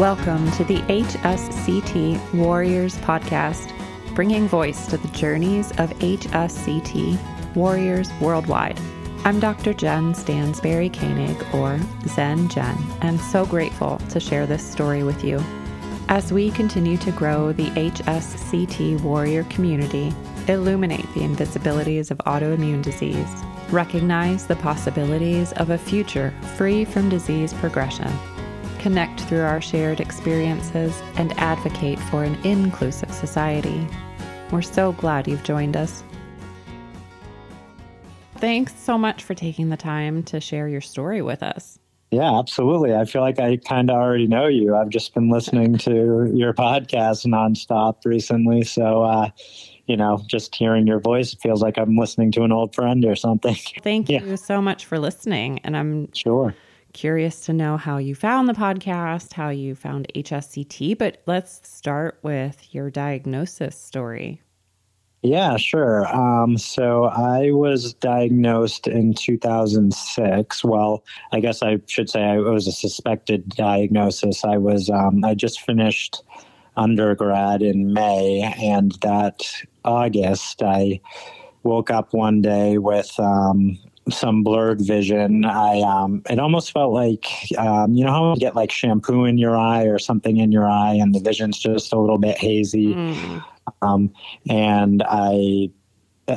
Welcome to the HSCT Warriors podcast, bringing voice to the journeys of HSCT warriors worldwide. I'm Dr. Jen Stansberry Koenig, or Zen Jen, and so grateful to share this story with you. As we continue to grow the HSCT warrior community, illuminate the invisibilities of autoimmune disease, recognize the possibilities of a future free from disease progression connect through our shared experiences, and advocate for an inclusive society. We're so glad you've joined us. Thanks so much for taking the time to share your story with us. Yeah, absolutely. I feel like I kind of already know you. I've just been listening to your podcast nonstop recently. So, uh, you know, just hearing your voice feels like I'm listening to an old friend or something. Thank yeah. you so much for listening. And I'm sure curious to know how you found the podcast, how you found HSCT, but let's start with your diagnosis story. Yeah, sure. Um, so I was diagnosed in 2006. Well, I guess I should say it was a suspected diagnosis. I was um, I just finished undergrad in May, and that August I woke up one day with um, some blurred vision. I um, it almost felt like um, you know how you get like shampoo in your eye or something in your eye, and the vision's just a little bit hazy. Mm. Um, and I,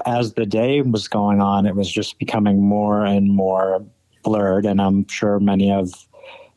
as the day was going on, it was just becoming more and more blurred. And I'm sure many of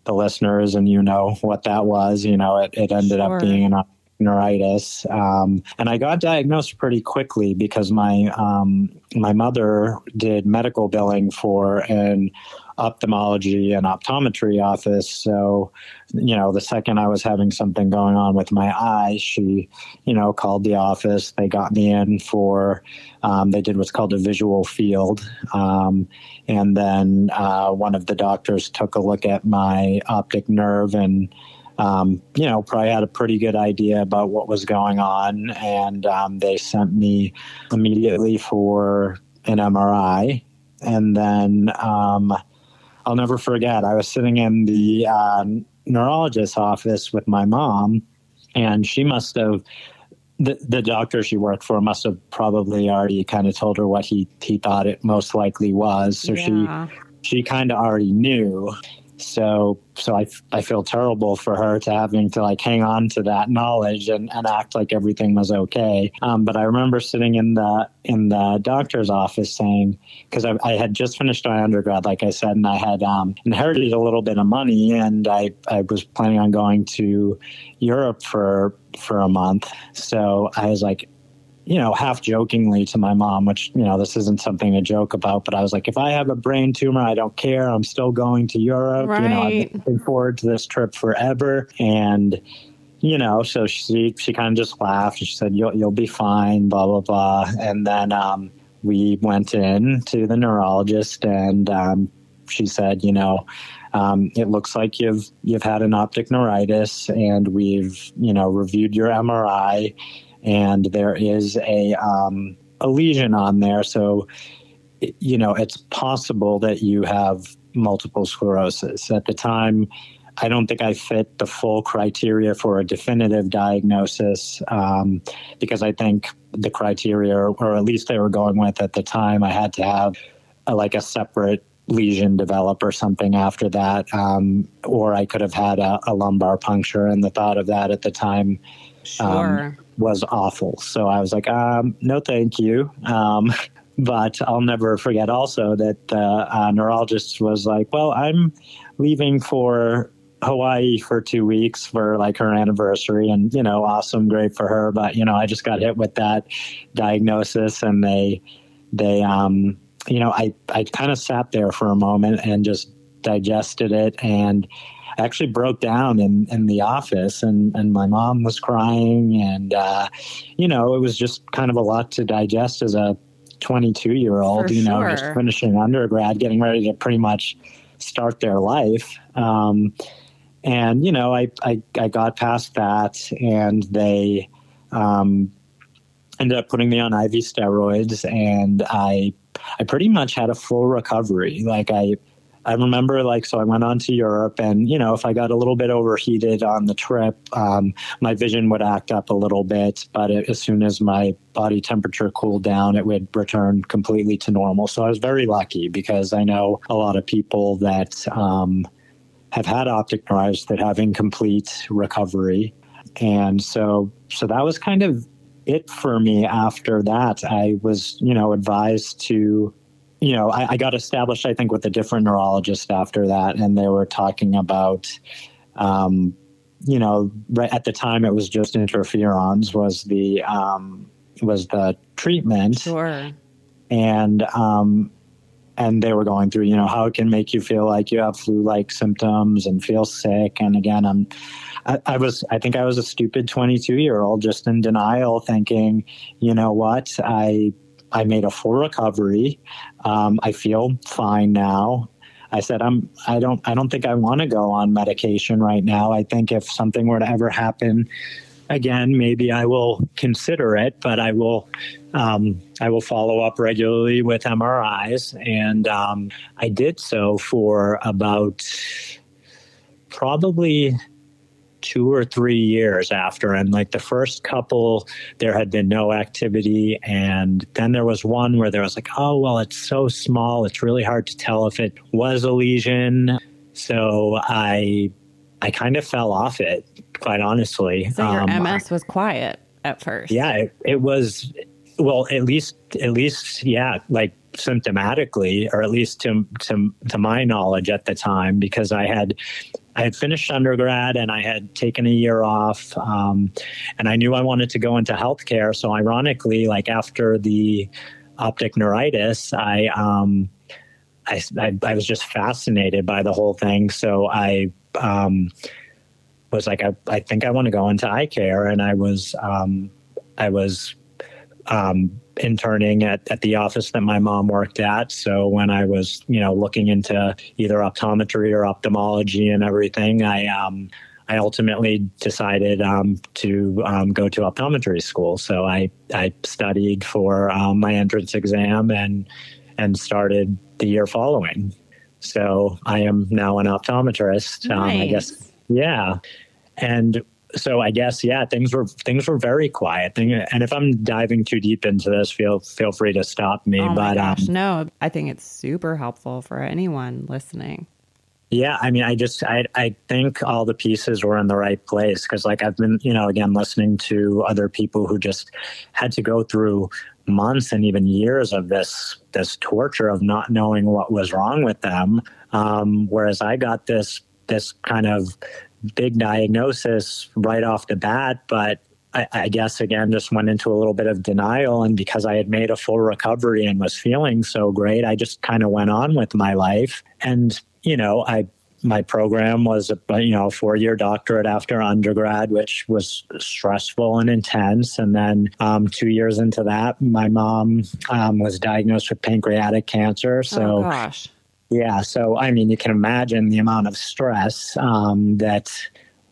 the listeners and you know what that was. You know, it, it ended sure. up being an neuritis. Um, and I got diagnosed pretty quickly because my um, my mother did medical billing for an ophthalmology and optometry office. So, you know, the second I was having something going on with my eye, she, you know, called the office. They got me in for, um, they did what's called a visual field. Um, and then uh, one of the doctors took a look at my optic nerve and um, you know, probably had a pretty good idea about what was going on. And um, they sent me immediately for an MRI. And then um, I'll never forget, I was sitting in the uh, neurologist's office with my mom, and she must have. The, the doctor she worked for must have probably already kind of told her what he, he thought it most likely was. So yeah. she she kind of already knew. So, so I, I feel terrible for her to having to like hang on to that knowledge and, and act like everything was okay. Um, but I remember sitting in the in the doctor's office saying, because I, I, had just finished my undergrad, like I said, and I had um, inherited a little bit of money, and I, I was planning on going to Europe for for a month. So I was like, you know, half jokingly to my mom, which, you know, this isn't something to joke about, but I was like, if I have a brain tumor, I don't care. I'm still going to Europe. Right. You know, I've been looking forward to this trip forever. And, you know, so she she kind of just laughed and she said, You'll you'll be fine, blah, blah, blah. And then um, we went in to the neurologist and um, she said, you know, um, it looks like you've you've had an optic neuritis and we've, you know, reviewed your MRI and there is a um, a lesion on there. So, you know, it's possible that you have multiple sclerosis. At the time, I don't think I fit the full criteria for a definitive diagnosis um, because I think the criteria, or at least they were going with at the time, I had to have a, like a separate lesion develop or something after that, um, or I could have had a, a, lumbar puncture. And the thought of that at the time sure. um, was awful. So I was like, um, no, thank you. Um, but I'll never forget also that the uh, neurologist was like, well, I'm leaving for Hawaii for two weeks for like her anniversary and, you know, awesome, great for her. But, you know, I just got hit with that diagnosis and they, they, um, you know, I, I kind of sat there for a moment and just digested it and actually broke down in, in the office and, and my mom was crying and uh, you know it was just kind of a lot to digest as a 22 year old you know just finishing undergrad getting ready to pretty much start their life. Um, and you know I, I, I got past that and they um, ended up putting me on IV steroids and I I pretty much had a full recovery like I I remember like, so I went on to Europe and, you know, if I got a little bit overheated on the trip, um, my vision would act up a little bit. But it, as soon as my body temperature cooled down, it would return completely to normal. So I was very lucky because I know a lot of people that um, have had optic neuritis that have incomplete recovery. And so, so that was kind of it for me after that. I was, you know, advised to you know, I, I, got established, I think, with a different neurologist after that, and they were talking about, um, you know, right at the time it was just interferons was the um, was the treatment, sure, and um, and they were going through, you know, how it can make you feel like you have flu-like symptoms and feel sick, and again, I'm. I, was, I think I was a stupid 22 year old just in denial, thinking, you know what, I I made a full recovery. Um, I feel fine now. I said, I'm, I don't, I don't think I want to go on medication right now. I think if something were to ever happen again, maybe I will consider it, but I will, um, I will follow up regularly with MRIs. And um, I did so for about probably two or three years after. And like the first couple, there had been no activity. And then there was one where there was like, oh, well, it's so small. It's really hard to tell if it was a lesion. So I, I kind of fell off it, quite honestly. So your um, MS was quiet at first. Yeah, it, it was. Well, at least, at least, yeah, like symptomatically, or at least to to to my knowledge at the time, because I had I had finished undergrad and I had taken a year off, um, and I knew I wanted to go into healthcare. So ironically, like after the optic neuritis, I um, I, I, I was just fascinated by the whole thing. So I um, was like, I, I think I want to go into eye care, and I was um, I was um, interning at, at the office that my mom worked at. So when I was, you know, looking into either optometry or ophthalmology and everything, I um, I ultimately decided um, to um, go to optometry school. So I I studied for um, my entrance exam and and started the year following. So I am now an optometrist. Nice. I guess yeah. And so I guess yeah, things were things were very quiet. And if I'm diving too deep into this, feel feel free to stop me. Oh but gosh, um, no, I think it's super helpful for anyone listening. Yeah, I mean, I just I I think all the pieces were in the right place because like I've been you know again listening to other people who just had to go through months and even years of this this torture of not knowing what was wrong with them, um, whereas I got this this kind of big diagnosis right off the bat, but I, I, guess again just went into a little bit of denial. And because I had made a full recovery and was feeling so great, I just kind of went on with my life. And you know, I my program was a you know four year doctorate after undergrad, which was stressful and intense. And then um, two years into that, my mom um, was diagnosed with pancreatic cancer. So. Oh, gosh yeah. So, I mean, you can imagine the amount of stress um, that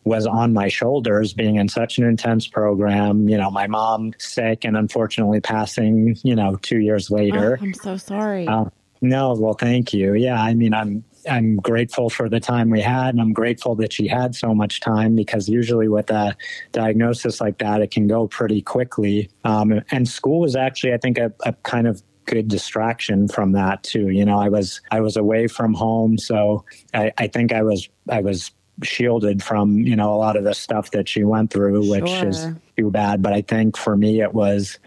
was on my shoulders being in such an intense program. You know, my mom sick and unfortunately passing, you know, two years later. Oh, I'm so sorry. Uh, no, well, thank you. Yeah. I mean, I'm, I'm grateful for the time we had, and I'm grateful that she had so much time because usually with a diagnosis like that, it can go pretty quickly. Um, and school was actually, I think, a, a kind of good distraction from that too. You know, I was I was away from home, so I, I think I was I was shielded from you know a lot of the stuff that she went through, which sure. is too bad. But I think for me it was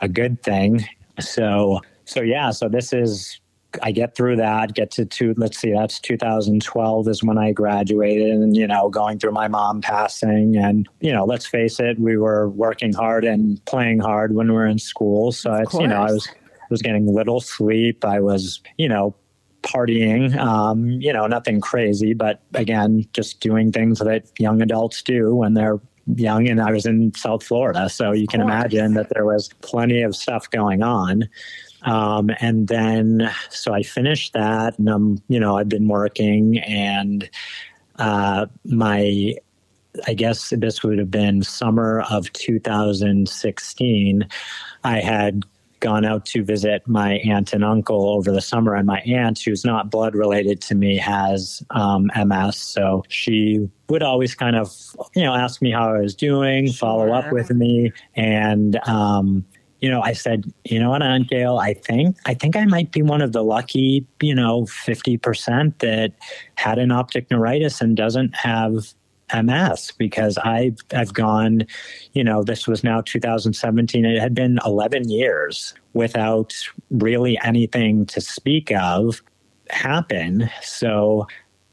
a good thing. So so yeah, so this is I get through that, get to two, let's see, that's 2012 is when I graduated and, you know, going through my mom passing. And, you know, let's face it, we were working hard and playing hard when we were in school. So of it's, course. you know, I was was getting little sleep. I was, you know, partying, um, you know, nothing crazy, but again, just doing things that young adults do when they're young. And I was in South Florida. So you can imagine that there was plenty of stuff going on. Um, and then, so I finished that and I'm, you know, I've been working and, uh, my, I guess this would have been summer of 2016. I had gone out to visit my aunt and uncle over the summer, and my aunt, who's not blood related to me, has um, MS. So she would always kind of, you know, ask me how I was doing, follow up with me, and um, you know, I said, you know what, Aunt Gail, I think I think I might be one of the lucky, you know, fifty percent that had an optic neuritis and doesn't have MS because I've I've gone, you know, this was now 2017. It had been 11 years without really anything to speak of happen. So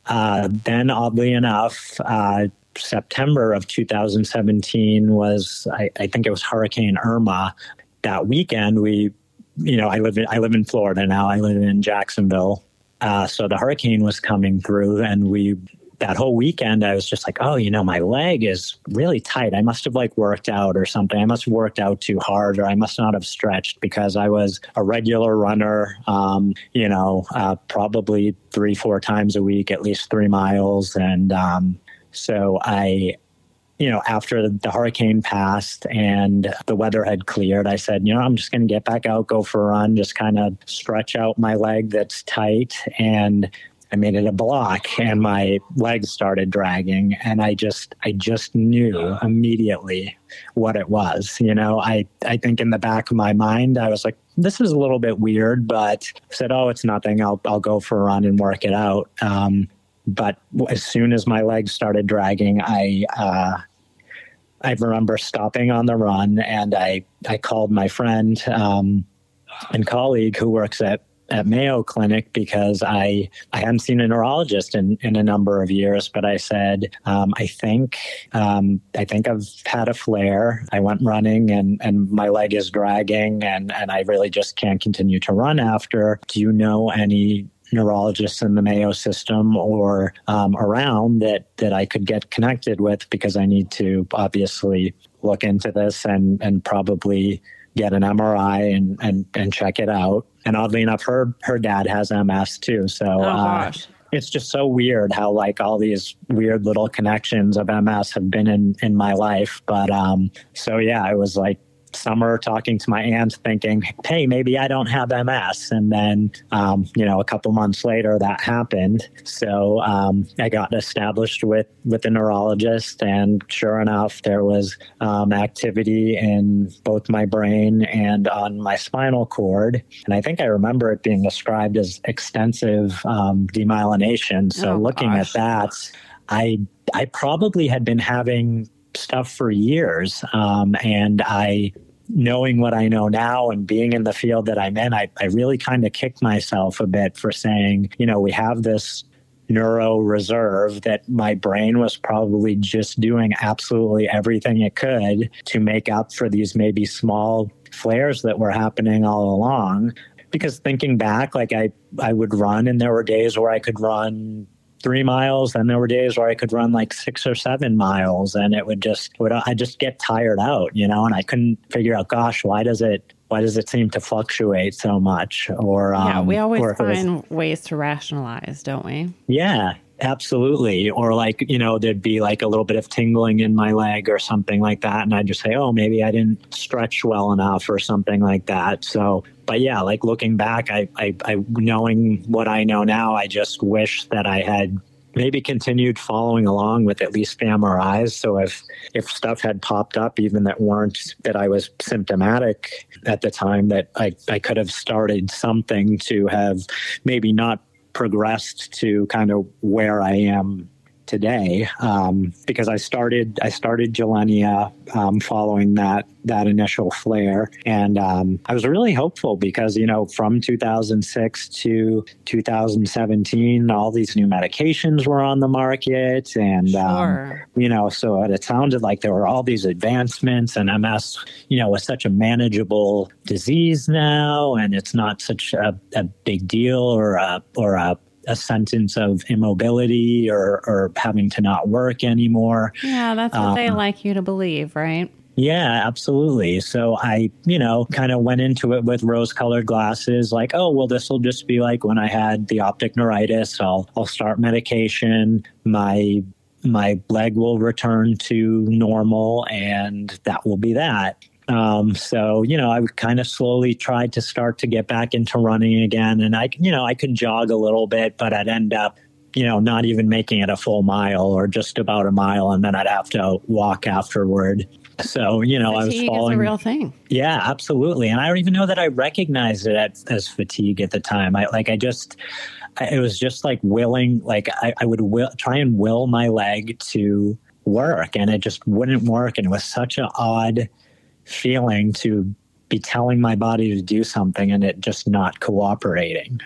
uh, then, oddly enough, uh, September of 2017 was I, I think it was Hurricane Irma. That weekend, we, you know, I live in I live in Florida now. I live in Jacksonville. Uh, so the hurricane was coming through, and we that whole weekend I was just like, oh, you know, my leg is really tight. I must have like worked out or something. I must have worked out too hard or I must not have stretched because I was a regular runner, um, you know, uh, probably three, four times a week, at least three miles. And um, so I, you know, after the hurricane passed and the weather had cleared, I said, you know, I'm just going to get back out, go for a run, just kind of stretch out my leg that's tight. And I made it a block and my legs started dragging and I just I just knew immediately what it was. You know, I I think in the back of my mind I was like this is a little bit weird, but I said, "Oh, it's nothing. I'll I'll go for a run and work it out." Um, but as soon as my legs started dragging, I uh, I remember stopping on the run and I I called my friend um, and colleague who works at at Mayo Clinic because I I hadn't seen a neurologist in, in a number of years, but I said um, I think um, I think I've had a flare. I went running and and my leg is dragging and and I really just can't continue to run after. Do you know any neurologists in the Mayo system or um, around that that I could get connected with because I need to obviously look into this and and probably get an MRI and, and, and check it out. And oddly enough, her her dad has MS too. So oh, uh, it's just so weird how like all these weird little connections of MS have been in in my life. But um, so yeah, I was like summer talking to my aunt thinking hey maybe i don't have ms and then um, you know a couple months later that happened so um, i got established with with a neurologist and sure enough there was um, activity in both my brain and on my spinal cord and i think i remember it being described as extensive um, demyelination so oh, looking gosh. at that i I probably had been having stuff for years. Um, and I, knowing what I know now and being in the field that I'm in, I, I really kind of kicked myself a bit for saying, you know, we have this neuro reserve that my brain was probably just doing absolutely everything it could to make up for these maybe small flares that were happening all along. Because thinking back like i i would run and there were days where i could run three miles and there were days where i could run like six or seven miles and it would just would i just get tired out you know and i couldn't figure out gosh why does it why does it seem to fluctuate so much? Or yeah um, we always find was, ways to rationalize don't we? Yeah absolutely or like you know there'd be like a little bit of tingling in my leg or something like that and i'd just say oh maybe i didn't stretch well enough or something like that so but yeah, like looking back, I, I, I, knowing what I know now, I just wish that I had maybe continued following along with at least MRIs. So if if stuff had popped up, even that weren't that I was symptomatic at the time, that I, I could have started something to have maybe not progressed to kind of where I am today um, because I started I started Gilenya um, following that that initial flare, and um, I was really hopeful because you know from 2006 to 2017, all these new medications were on the market, and um, sure. you know so it sounded like there were all these advancements, and MS you know was such a manageable disease now, and it's not such a, a big deal or a or a a sentence of immobility or, or having to not work anymore. Yeah, that's what um, they like you to believe, right? Yeah, absolutely. So I, you know, kind of went into it with rose colored glasses, like, oh, well, this will just be like when I had the optic neuritis. I'll, I'll start medication. My, my leg will return to normal and that will be that. Um, so, you know, I kind of slowly tried to start to get back into running again. And I, you know, I could jog a little bit, but I'd end up, you know, not even making it a full mile or just about a mile. And then I'd have to walk afterward. So, you know, fatigue I was falling. Is a real thing. Yeah, absolutely. And I don't even know that I recognized it as, as fatigue at the time. I like, I just, I, it was just like willing, like I, I would will, try and will my leg to work and it just wouldn't work. And it was such an odd feeling to be telling my body to do something and it just not cooperating.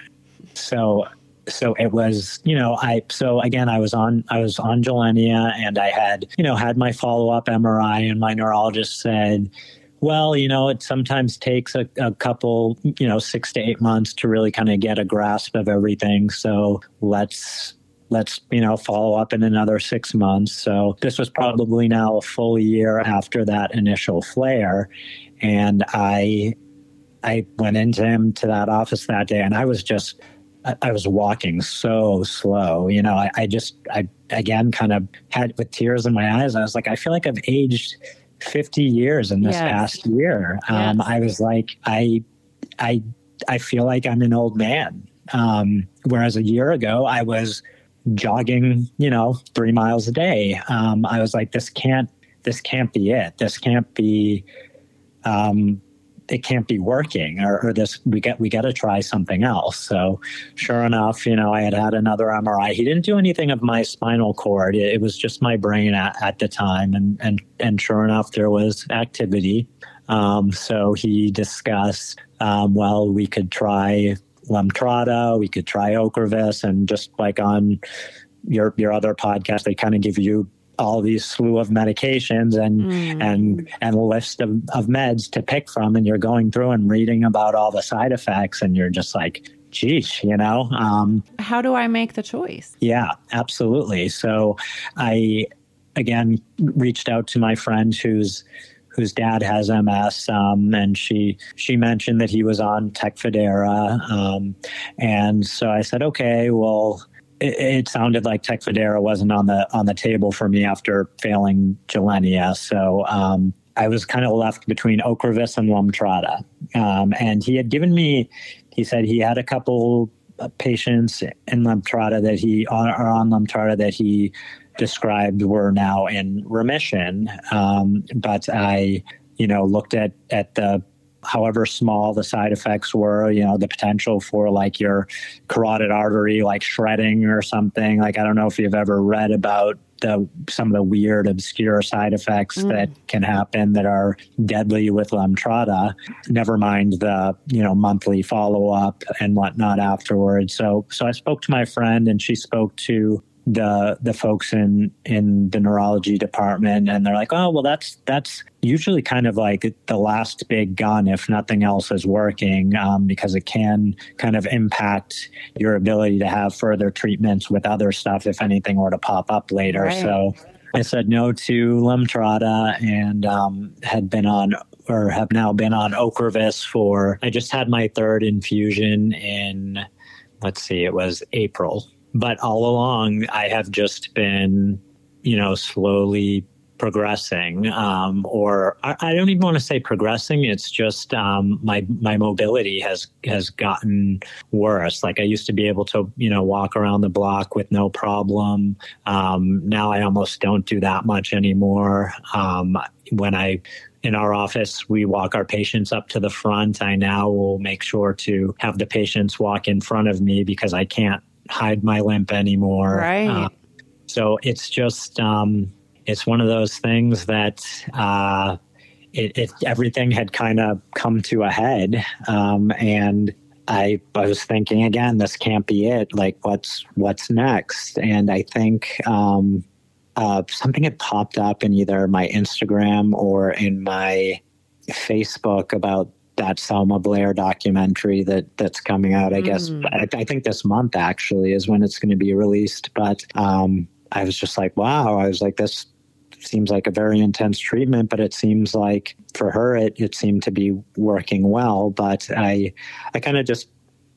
So so it was you know i so again i was on i was on Gilenya and i had you know had my follow-up mri and my neurologist said well you know it sometimes takes a, a couple you know six to eight months to really kind of get a grasp of everything so let's let's you know follow up in another six months so this was probably now a full year after that initial flare and i i went into him to that office that day and i was just I, was walking so slow. You know, I, I, just, I again kind of had with tears in my eyes. I was like, I feel like I've aged 50 years in this yes. past year. Um, yes. I was like, I, I, I feel like I'm an old man. Um, whereas a year ago, I was jogging, you know, three miles a day. Um, I was like, this can't, this can't be it. This can't be, um, it can't be working or, or this we get we got to try something else. So sure enough you know i had had another mri he didn't do anything of my spinal cord. It, it was just my brain at, at, the time. And and and sure enough there was activity. Um, so he discussed um, well we could try lemtrada we could try ocrevus and just like on your your other podcast they kind of give you all these slew of medications and mm. and and a list of, of meds to pick from and you're going through and reading about all the side effects and you're just like geez you know? Um, how do i make the choice? Yeah absolutely. So i again reached out to my friend who's whose dad has MS, um, and she she mentioned that he was on Tecfidera, um, and so I said, okay, well, it, sounded like Tecfidera wasn't on the on the table for me after failing Gilenya. So um, I was kind of left between Ocrevus and Lemtrada. Um, and he had given me, he said he had a couple patients in Lemtrada that he are on Lemtrada that he described were now in remission. Um, but I, you know, looked at at the however small the side effects were, you know, the potential for like your carotid artery like shredding or something. Like I don't know if you've ever read about the some of the weird obscure side effects mm. that can happen that are deadly with Lemtrada. Never mind the you know monthly follow up and whatnot afterwards. So so I spoke to my friend and she spoke to the the folks in in the neurology department and they're like oh well that's that's usually kind of like the last big gun if nothing else is working um, because it can kind of impact your ability to have further treatments with other stuff if anything were to pop up later right. so I said no to Lemtrada and um, had been on or have now been on Ocrevus for I just had my third infusion in let's see it was April but all along, I have just been, you know, slowly progressing um, or I, I, don't even want to say progressing it's just um, my my mobility has has gotten worse. Like i used to be able to you know walk around the block with no problem. Um, now i almost don't do that much anymore. Um, when i in our office, we walk our patients up to the front. I now will make sure to have the patients walk in front of me because I can't hide my limp anymore. Right. Uh, so it's just um, it's one of those things that uh, it, it, everything had kind of come to a head, um, and I, I was thinking again, this can't be it. Like, what's what's next? And I think um, uh, something had popped up in either my Instagram or in my Facebook about that Selma Blair documentary that that's coming out. I mm. guess I, I, think this month actually is when it's going to be released. But um, I was just like, wow! I was like, this seems like a very intense treatment, but it seems like for her it it seemed to be working well. But I I kind of just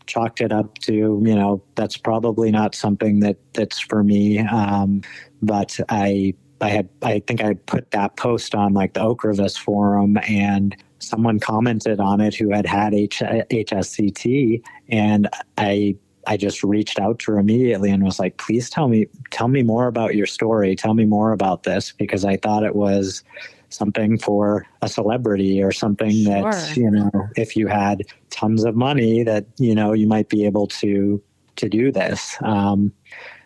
chalked it up to you know that's probably not something that that's for me. Um, but I I had I think I put that post on like the Ocrevus forum and someone commented on it who had had H- HSCT and I I just reached out to her immediately and was like, please tell me tell me more about your story. Tell me more about this because I thought it was something for a celebrity or something sure. that, you know, if you had tons of money that, you know, you might be able to to do this. Um,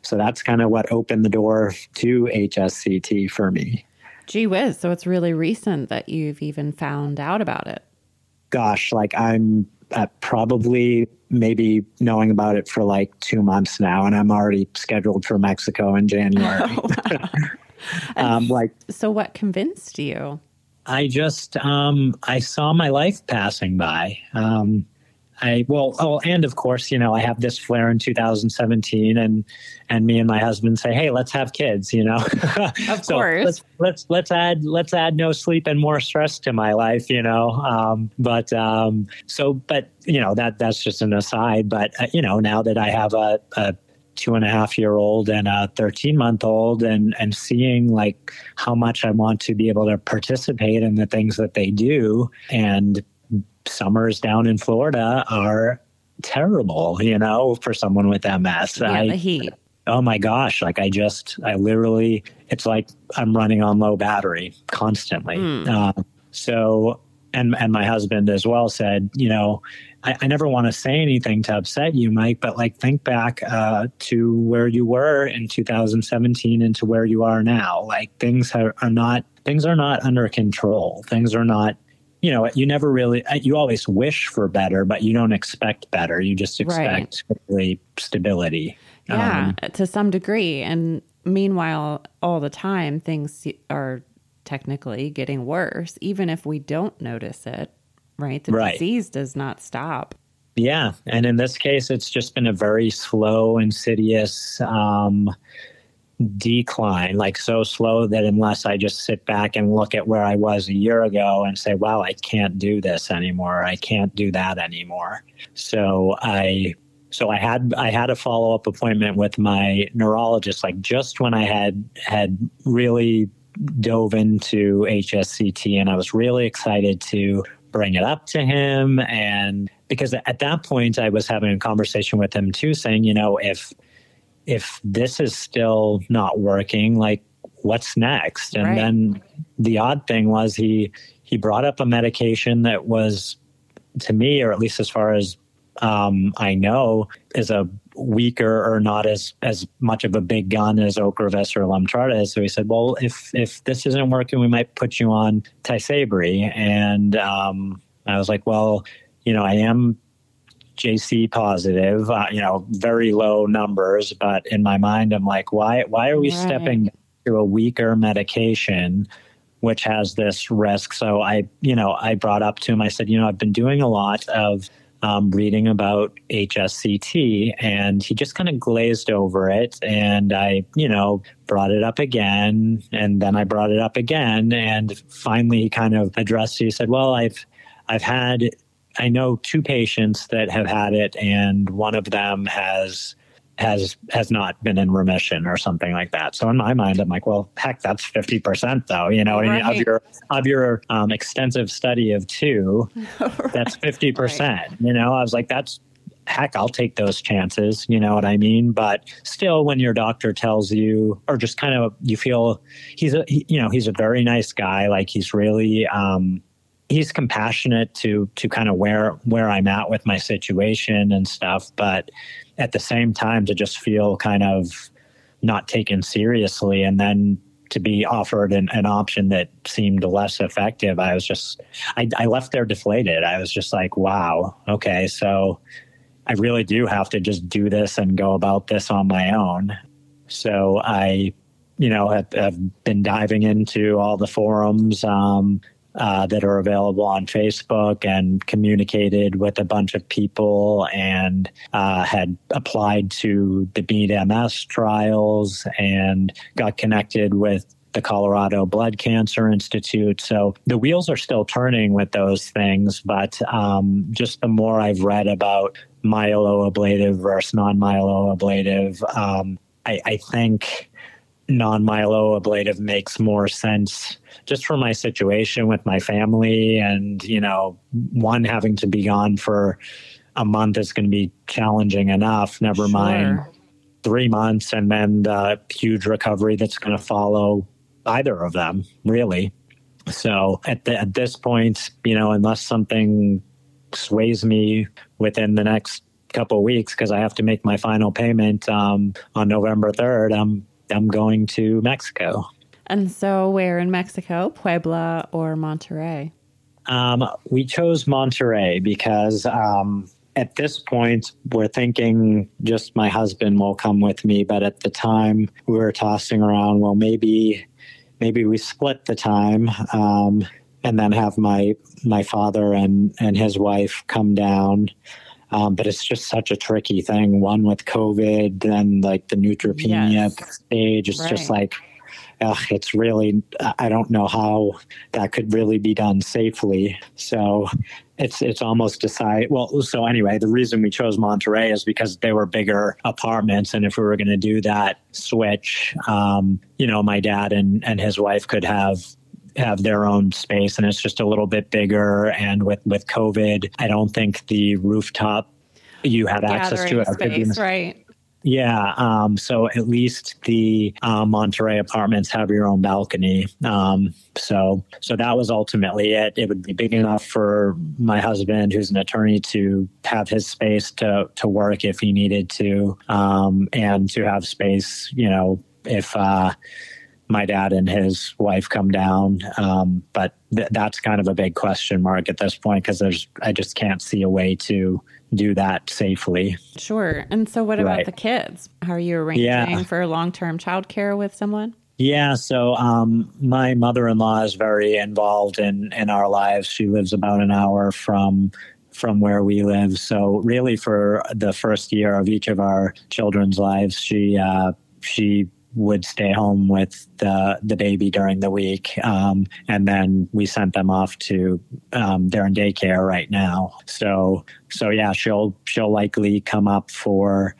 so that's kind of what opened the door to HSCT for me. Gee whiz. So it's really recent that you've even found out about it. Gosh, like I'm at probably maybe knowing about it for like two months now, and I'm already scheduled for Mexico in January. Oh, wow. um, like, so what convinced you? I just um, I saw my life passing by. Um, I well, oh, and of course, you know, I have this flare in 2017, and and me and my husband say, hey, let's have kids. You know, of so course. Let's, let's let's add let's add no sleep and more stress to my life. You know, um, but um, so but you know that that's just an aside. But uh, you know, now that I have a, a two and a half year old and a 13 month old and and seeing like how much I want to be able to participate in the things that they do and summers down in Florida are terrible, you know, for someone with MS. Yeah, I, the heat. Oh my gosh. Like I just, I literally, it's like I'm running on low battery constantly. Mm. Uh, so, and, and my husband as well said, you know, I, I never want to say anything to upset you, Mike, but like think back uh, to where you were in 2017 and to where you are now. Like things are, are not, things are not under control. Things are not you know, you never really, you always wish for better, but you don't expect better. You just expect right. really stability. Yeah, um, to some degree. And meanwhile, all the time, things are technically getting worse, even if we don't notice it, right? The right. disease does not stop. Yeah. And in this case, it's just been a very slow, insidious, um, decline, like so slow that unless I just sit back and look at where I was a year ago and say, wow, I can't do this anymore. I can't do that anymore. So I so I had I had a follow up appointment with my neurologist like just when I had had really dove into HSCT and I was really excited to bring it up to him and because at that point I was having a conversation with him too saying you know if if this is still not working, like what's next? And right. then the odd thing was he he brought up a medication that was to me, or at least as far as um, I know, is a weaker or not as as much of a big gun as Ocrevus or Lemtrada So he said, "Well, if if this isn't working, we might put you on Tysabri." And um, I was like, "Well, you know, I am JC positive, uh, you know, very low numbers. But in my mind, I'm like, why, why are we right. stepping to a weaker medication, which has this risk? So I, you know, I brought up to him, I said, you know, I've been doing a lot of um, reading about HSCT, and he just kind of glazed over it. And I, you know, brought it up again, and then I brought it up again, and finally he kind of addressed. It. He said, "Well, I've I've had I know two patients that have had it, and one of them has has has not been in remission or something like that. So in my mind, I'm like, well, heck, that's fifty percent though. You know, right. of your of your um, extensive study of two, right. that's fifty percent. Right. You know, I was like, that's heck, I'll take those chances. You know what I mean? But still, when your doctor tells you, or just kind of you feel he's a he, you know he's a very nice guy. Like he's really. um he's compassionate to to kind of where where I'm at with my situation and stuff, but at the same time to just feel kind of not taken seriously and then to be offered an, an option that seemed less effective, I was just I, I left there deflated. I was just like, wow, okay, so I really do have to just do this and go about this on my own. So I you know, have, have, been diving into all the forums, um, uh, that are available on Facebook and communicated with a bunch of people and uh, had applied to the Beat MS trials and got connected with the Colorado Blood Cancer Institute. So the wheels are still turning with those things, but um, just the more I've read about myelo ablative versus non myelo ablative, um, I, I think non myeloablative makes more sense just for my situation with my family and you know one having to be gone for a month is going to be challenging enough never sure. mind three months and then the huge recovery that's going to follow either of them really so at, the, at this point you know unless something sways me within the next couple weeks because i have to make my final payment um, on november 3rd i'm i'm going to mexico and so, where in Mexico, Puebla or Monterrey? Um, we chose Monterrey because um, at this point, we're thinking just my husband will come with me. But at the time, we were tossing around, well, maybe maybe we split the time um, and then have my my father and and his wife come down. Um, but it's just such a tricky thing. One with COVID, then like the neutropenia yes. stage. It's right. just like uh, it's really I don't know how that could really be done safely. So it's it's almost decide well so anyway the reason we chose monterrey is because they were bigger apartments and if we were going to do that switch um, you know my dad and and his wife could have have their own space and it's just a little bit bigger and with with covid i don't think the rooftop you have access to it space, right yeah. Um, so at least the uh, Monterrey apartments have your own balcony. Um, so so that was ultimately it. It would be big enough for my husband, who's an attorney, to have his space to to work if he needed to, um, and to have space, you know, if. Uh, my dad and his wife come down. Um, but th- that's kind of a big question mark at this point because there's I just can't see a way to do that safely. Sure. And so, what about right. the kids? How are you arranging yeah. for long term childcare with someone? Yeah, so um, my mother-in-law is very involved in in our lives. She lives about an hour from from where we live. So really, for the first year of each of our children's lives, she uh, she would stay home with the the baby during the week, um, and then we sent them off to um, they're in daycare right now. So so yeah, she'll she'll likely come up for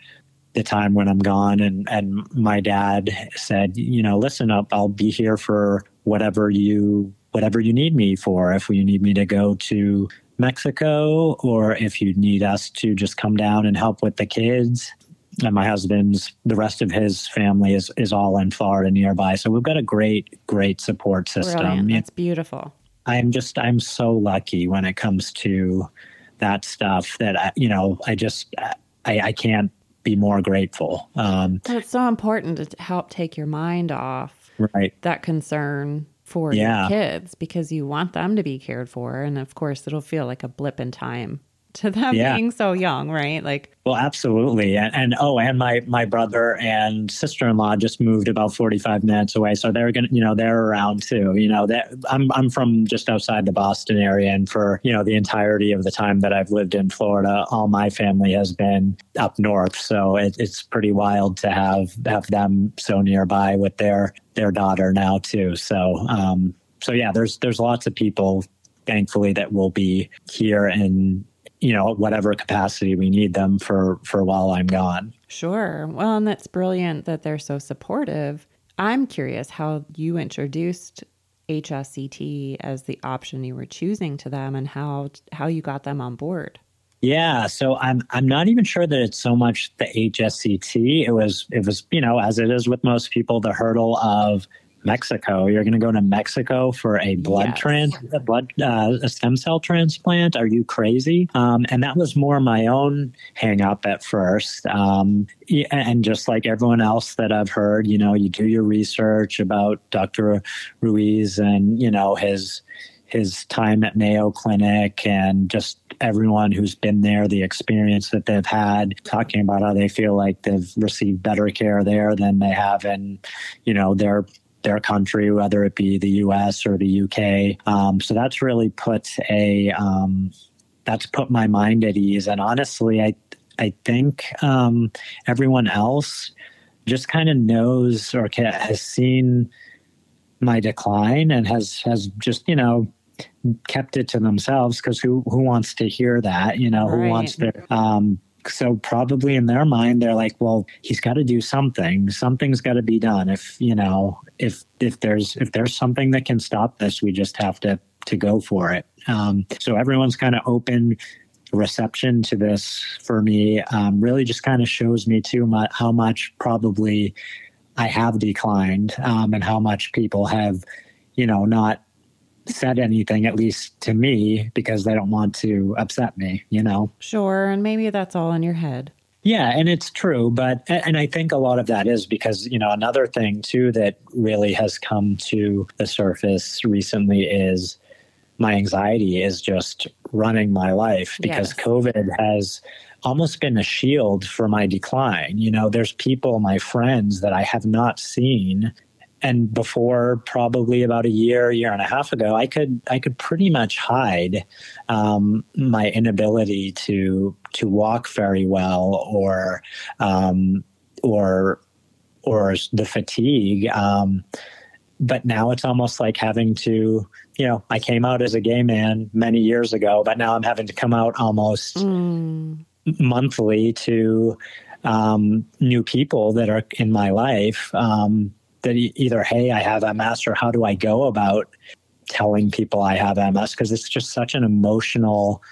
the time when I'm gone, and and my dad said, you know, listen up, I'll be here for whatever you whatever you need me for. If you need me to go to Mexico, or if you need us to just come down and help with the kids, and my husband's the rest of his family is is all in Florida nearby. So we've got a great great support system. Brilliant. That's beautiful. I'm just I'm so lucky when it comes to that stuff that I, you know I just I, I can't be more grateful. Um, it's so important to help take your mind off right that concern for yeah. your kids because you want them to be cared for, and of course it'll feel like a blip in time to them yeah. being so young, right? Like, well, absolutely. And, and oh, and my my brother and sister in law just moved about forty five minutes away, so they're gonna, you know, they're around too. You know, that I'm I'm from just outside the Boston area, and for you know the entirety of the time that I've lived in Florida, all my family has been up north. So it, it's pretty wild to have have them so nearby with their their daughter now too. So um, so yeah, there's there's lots of people thankfully that will be here and you know whatever capacity we need them for for while I'm gone. Sure. Well, and that's brilliant that they're so supportive. I'm curious how you introduced HSCT as the option you were choosing to them and how how you got them on board. Yeah, so I'm I'm not even sure that it's so much the HSCT. It was it was you know as it is with most people the hurdle of Mexico. You're going to go to Mexico for a blood yes. trans, a blood, uh, a stem cell transplant. Are you crazy? Um, and that was more my own hang up at first. Um, and just like everyone else that I've heard, you know, you do your research about Dr. Ruiz and, you know, his, his time at Mayo Clinic and just everyone who's been there, the experience that they've had, talking about how they feel like they've received better care there than they have in, you know, their their country, whether it be the U.S. or the UK. Um, so that's really put a um, that's put my mind at ease. And honestly, I I think um, everyone else just kind of knows or has seen my decline and has has just you know kept it to themselves because who who wants to hear that you know right. who wants to um so probably in their mind they're like well he's got to do something. Something's got to be done. If you know if if there's if there's something that can stop this we just have to to go for it. Um, so everyone's kind of open reception to this for me. Um, really just kind of shows me too much how much probably I have declined um, and how much people have, you know, not said anything, at least to me, because they don't want to upset me, you know? Sure. And maybe that's all in your head. Yeah, and it's true, but and I think a lot of that is because you know another thing too that really has come to the surface recently is my anxiety is just running my life because yes. COVID has almost been a shield for my decline. You know, there's people, my friends that I have not seen. And before probably about a year, year and a half ago, I could I could pretty much hide um, my inability to to walk very well or um, or or the fatigue. Um, but now it's almost like having to you know i came out as a gay man many years ago but now i'm having to come out almost mm monthly to um, new people that are in my life um, that either hey i have ms or how do i go about telling people i have ms because it's just such an emotional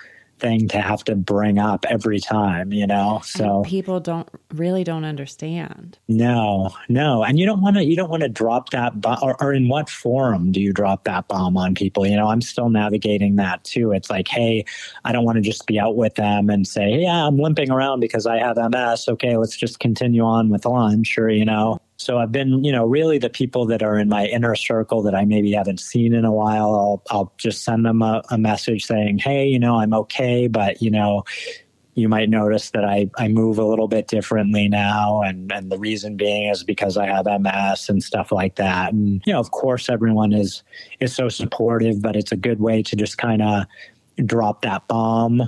thing to have to bring up every time, you know. So and people don't really don't understand. No, no, and you don't want to. You don't want to drop that bomb. Or, or, in what forum do you drop that bomb on people? You know, I'm still navigating that too. It's like, hey, I don't want to just be out with them and say, yeah, I'm limping around because I have MS. Okay, let's just continue on with lunch, or you know. So I've been, you know, really the people that are in my inner circle that I maybe haven't seen in a while, I'll, I'll just send them a, a message saying, hey, you know, I'm okay, but, you know, you might notice that I, I move a little bit differently now. And, and the reason being is because I have MS and stuff like that. And, you know, of course, everyone is, is so supportive, but it's a good way to just kind of drop that bomb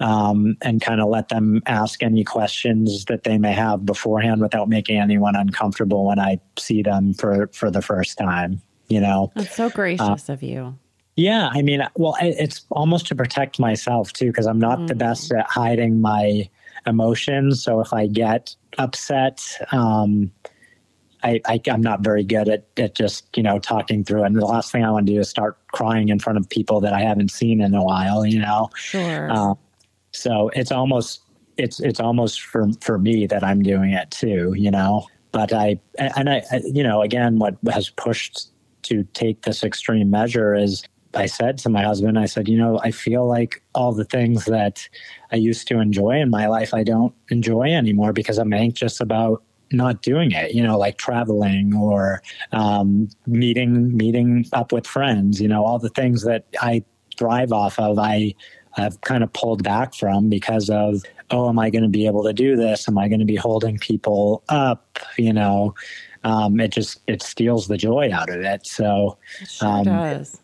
um, and kind of let them ask any questions that they may have beforehand without making anyone uncomfortable when I see them for for the first time. You know, that's so gracious uh, of you. Yeah, I mean, well, it's almost to protect myself too because I'm not mm. the best at hiding my emotions. So if I get upset, um, I, I am not very good at, at just you know talking through it. And the last thing I want to do is start crying in front of people that I haven't seen in a while. You know. Sure. Uh, so it's almost it's it's almost for for me that I'm doing it too. You know. But I and I you know again what has pushed to take this extreme measure is I said to my husband, I said, you know, I feel like all the things that I used to enjoy in my life, I don't enjoy anymore because I'm anxious about not doing it you know like traveling or um, meeting meeting up with friends you know all the things that i thrive off of i have kind of pulled back from because of oh am i going to be able to do this? Am i going to be holding people up? You know um, it just it steals the joy out of it. So it sure um, does.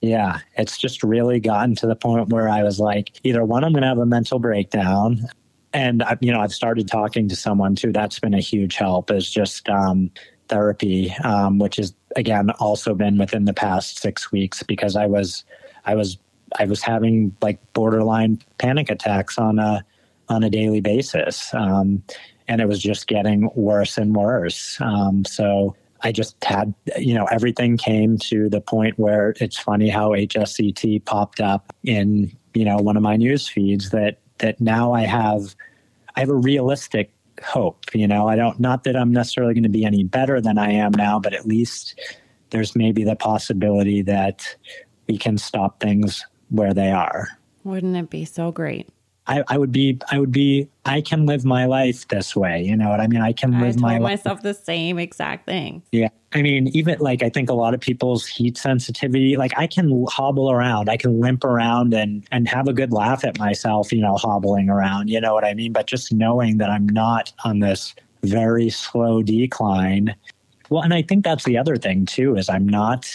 yeah, it's just really gotten to the point where I was like, either one, I'm going to have a mental breakdown and you know i've started talking to someone too. That's been a huge help is just um, therapy um, which has again also been within the past six weeks because i was i was i was having like borderline panic attacks on a on a daily basis um, and it was just getting worse and worse. Um, so I just had, you know, everything came to the point where it's funny how HSCT popped up in, you know, one of my news feeds that that now I have I have a realistic hope. You know, I don't not that I'm necessarily going to be any better than I am now, but at least there's maybe the possibility that we can stop things where they are. Wouldn't it be so great? I, I would be I would be I can live my life this way. You know what I mean? I can live I my myself life. the same exact thing. Yeah. I mean, even like I think a lot of people's heat sensitivity, like I can hobble around, I can limp around and and have a good laugh at myself, you know, hobbling around. You know what I mean? But just knowing that I'm not on this very slow decline. Well, and I think that's the other thing too, is I'm not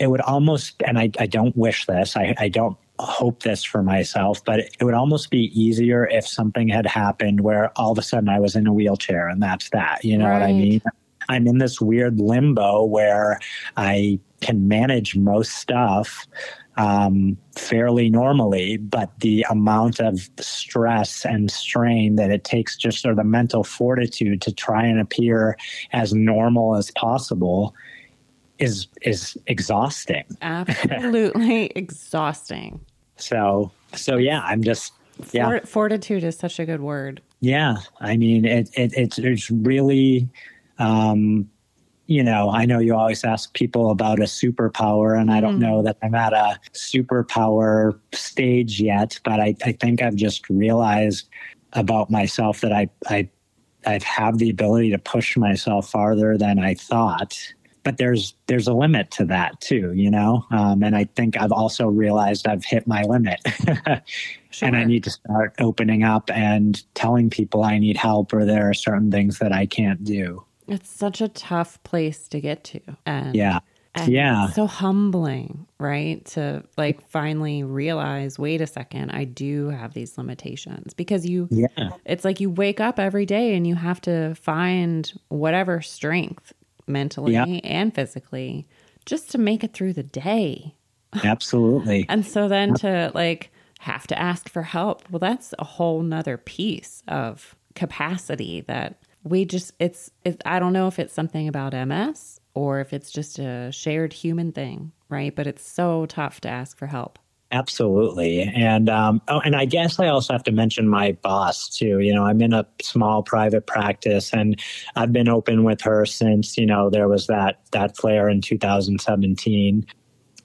it would almost and I, I don't wish this. I, I don't hope this for myself, but it would almost be easier if something had happened where all of a sudden I was in a wheelchair and that's that. You know right. what I mean? I'm in this weird limbo where I can manage most stuff, um, fairly normally, but the amount of stress and strain that it takes just sort of the mental fortitude to try and appear as normal as possible is is exhausting. Absolutely exhausting. So so yeah, I'm just yeah. Fort- fortitude is such a good word. Yeah, I mean it, it it's it's really um, you know, I know you always ask people about a superpower, and I don't mm. know that I'm at a superpower stage yet, but I, I think I've just realized about myself that I, I, I have the ability to push myself farther than I thought. But there's there's a limit to that too, you know. Um, and I think I've also realized I've hit my limit, sure. and I need to start opening up and telling people I need help or there are certain things that I can't do. It's such a tough place to get to. And yeah. And yeah. so humbling, right? To like finally realize, wait a second, I do have these limitations because you, yeah. it's like you wake up every day and you have to find whatever strength mentally yeah. and physically just to make it through the day. Absolutely. and so then to like have to ask for help, well, that's a whole nother piece of capacity that we just it's it, i don't know if it's something about ms or if it's just a shared human thing right but it's so tough to ask for help absolutely. And um, oh and i guess i also have to mention my boss too. You know i'm in a small private practice and i've been open with her since you know there was that that flare in 2017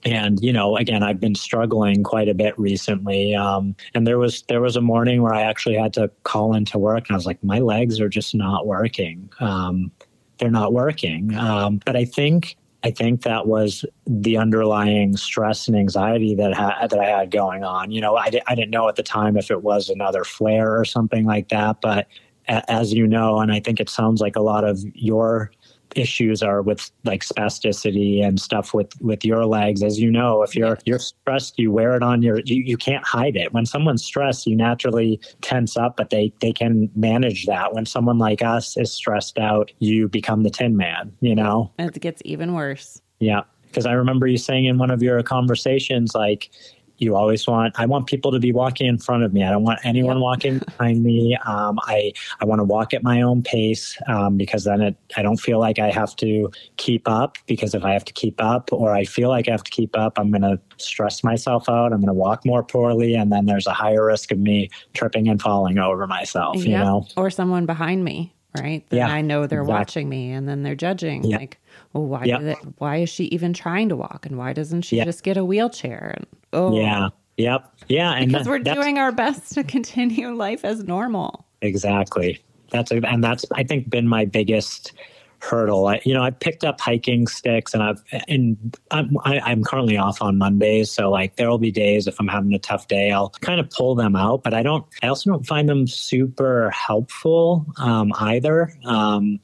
and you know again i've been struggling quite a bit recently um, and there was there was a morning where i actually had to call into work and i was like my legs are just not working. Um, they're not working. Um, but i think I think that was the underlying stress and anxiety that ha- that I had going on. You know, I, di- I didn't know at the time if it was another flare or something like that. But a- as you know, and I think it sounds like a lot of your issues are with like spasticity and stuff with with your legs. As you know if you're you're stressed you wear it on your you, you can't hide it. When someone's stressed you naturally tense up but they they can manage that. When someone like us is stressed out you become the tin man you know? And it gets even worse. Yeah. Because i remember you saying in one of your conversations like you always want i want people to be walking in front of me. I don't want anyone walking behind me. Um, i i want to walk at my own pace um, because then it, i don't feel like i have to keep up because if i have to keep up or i feel like i have to keep up i'm going to stress myself out i'm going to walk more poorly and then there's a higher risk of me tripping and falling over myself you know? Or someone behind me right? Then yeah, i know they're exactly. watching me and then they're judging like well why yep. why is she even trying to walk and why doesn't she just get a wheelchair and Oh. Yeah. Yep. Yeah. And because that, we're doing our best to continue life as normal. Exactly. That's a, and that's I think been my biggest hurdle. I, you know, I picked up hiking sticks, and I've and I'm I, am i am currently off on Mondays, so like there will be days if I'm having a tough day, I'll kind of pull them out. But I don't. I also don't find them super helpful um, either. Um,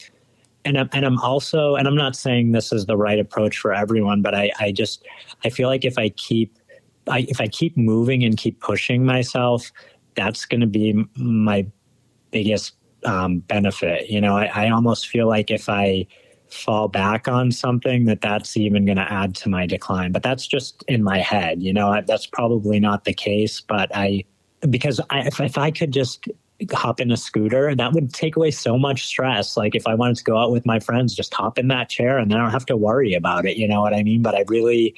and I'm, and I'm also, and I'm not saying this is the right approach for everyone, but I, I just, I feel like if I keep I, if I keep moving and keep pushing myself, that's going to be my biggest um, benefit. You know, I, I almost feel like if I fall back on something, that that's even going to add to my decline. But that's just in my head. You know, I, that's probably not the case. But I, because I, if, if I could just hop in a scooter and that would take away so much stress like if i wanted to go out with my friends just hop in that chair and then i don't have to worry about it you know what i mean but i really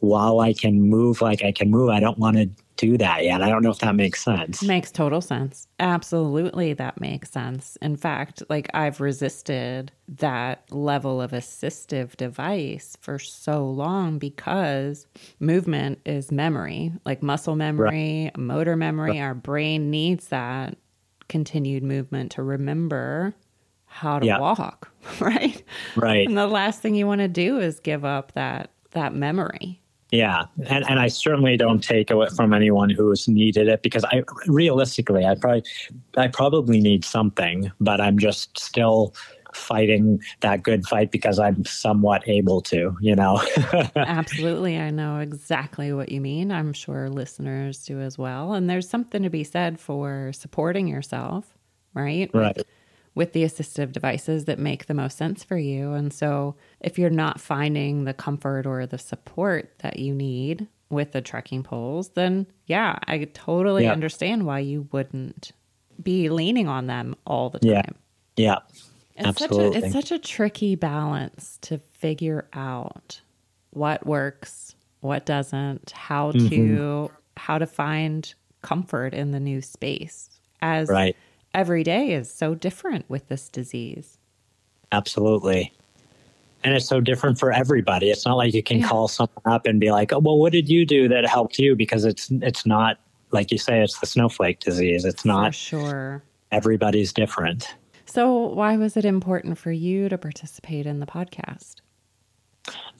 while I can move like I can move, I don't want to do that yet. I don't know if that makes sense. Makes total sense. Absolutely, that makes sense. In fact, like I've resisted that level of assistive device for so long because movement is memory, like muscle memory, right. motor memory. Right. Our brain needs that continued movement to remember how to yeah. walk, right? Right. And the last thing you want to do is give up that that memory. Yeah, and and I certainly don't take it from anyone who's needed it because I realistically I probably I probably need something, but I'm just still fighting that good fight because I'm somewhat able to, you know. Absolutely, I know exactly what you mean. I'm sure listeners do as well, and there's something to be said for supporting yourself, right? Right with the assistive devices that make the most sense for you. And so, if you're not finding the comfort or the support that you need, with the trekking poles, then yeah, I totally Yeah. understand why you wouldn't be leaning on them all the time. Yeah. Yeah. It's such a it's such a tricky balance to figure out what works, what doesn't, how Mm-hmm. to how to find comfort in the new space as Right. every day is so different with this disease. Absolutely. And it's so different for everybody. It's not like you can Yeah. call someone up and be like, "Oh, well, what did you do that helped you?" Because it's it's not like you say. It's the snowflake disease. It's For not. sure. Everybody's different. So why was it important for you to participate in the podcast?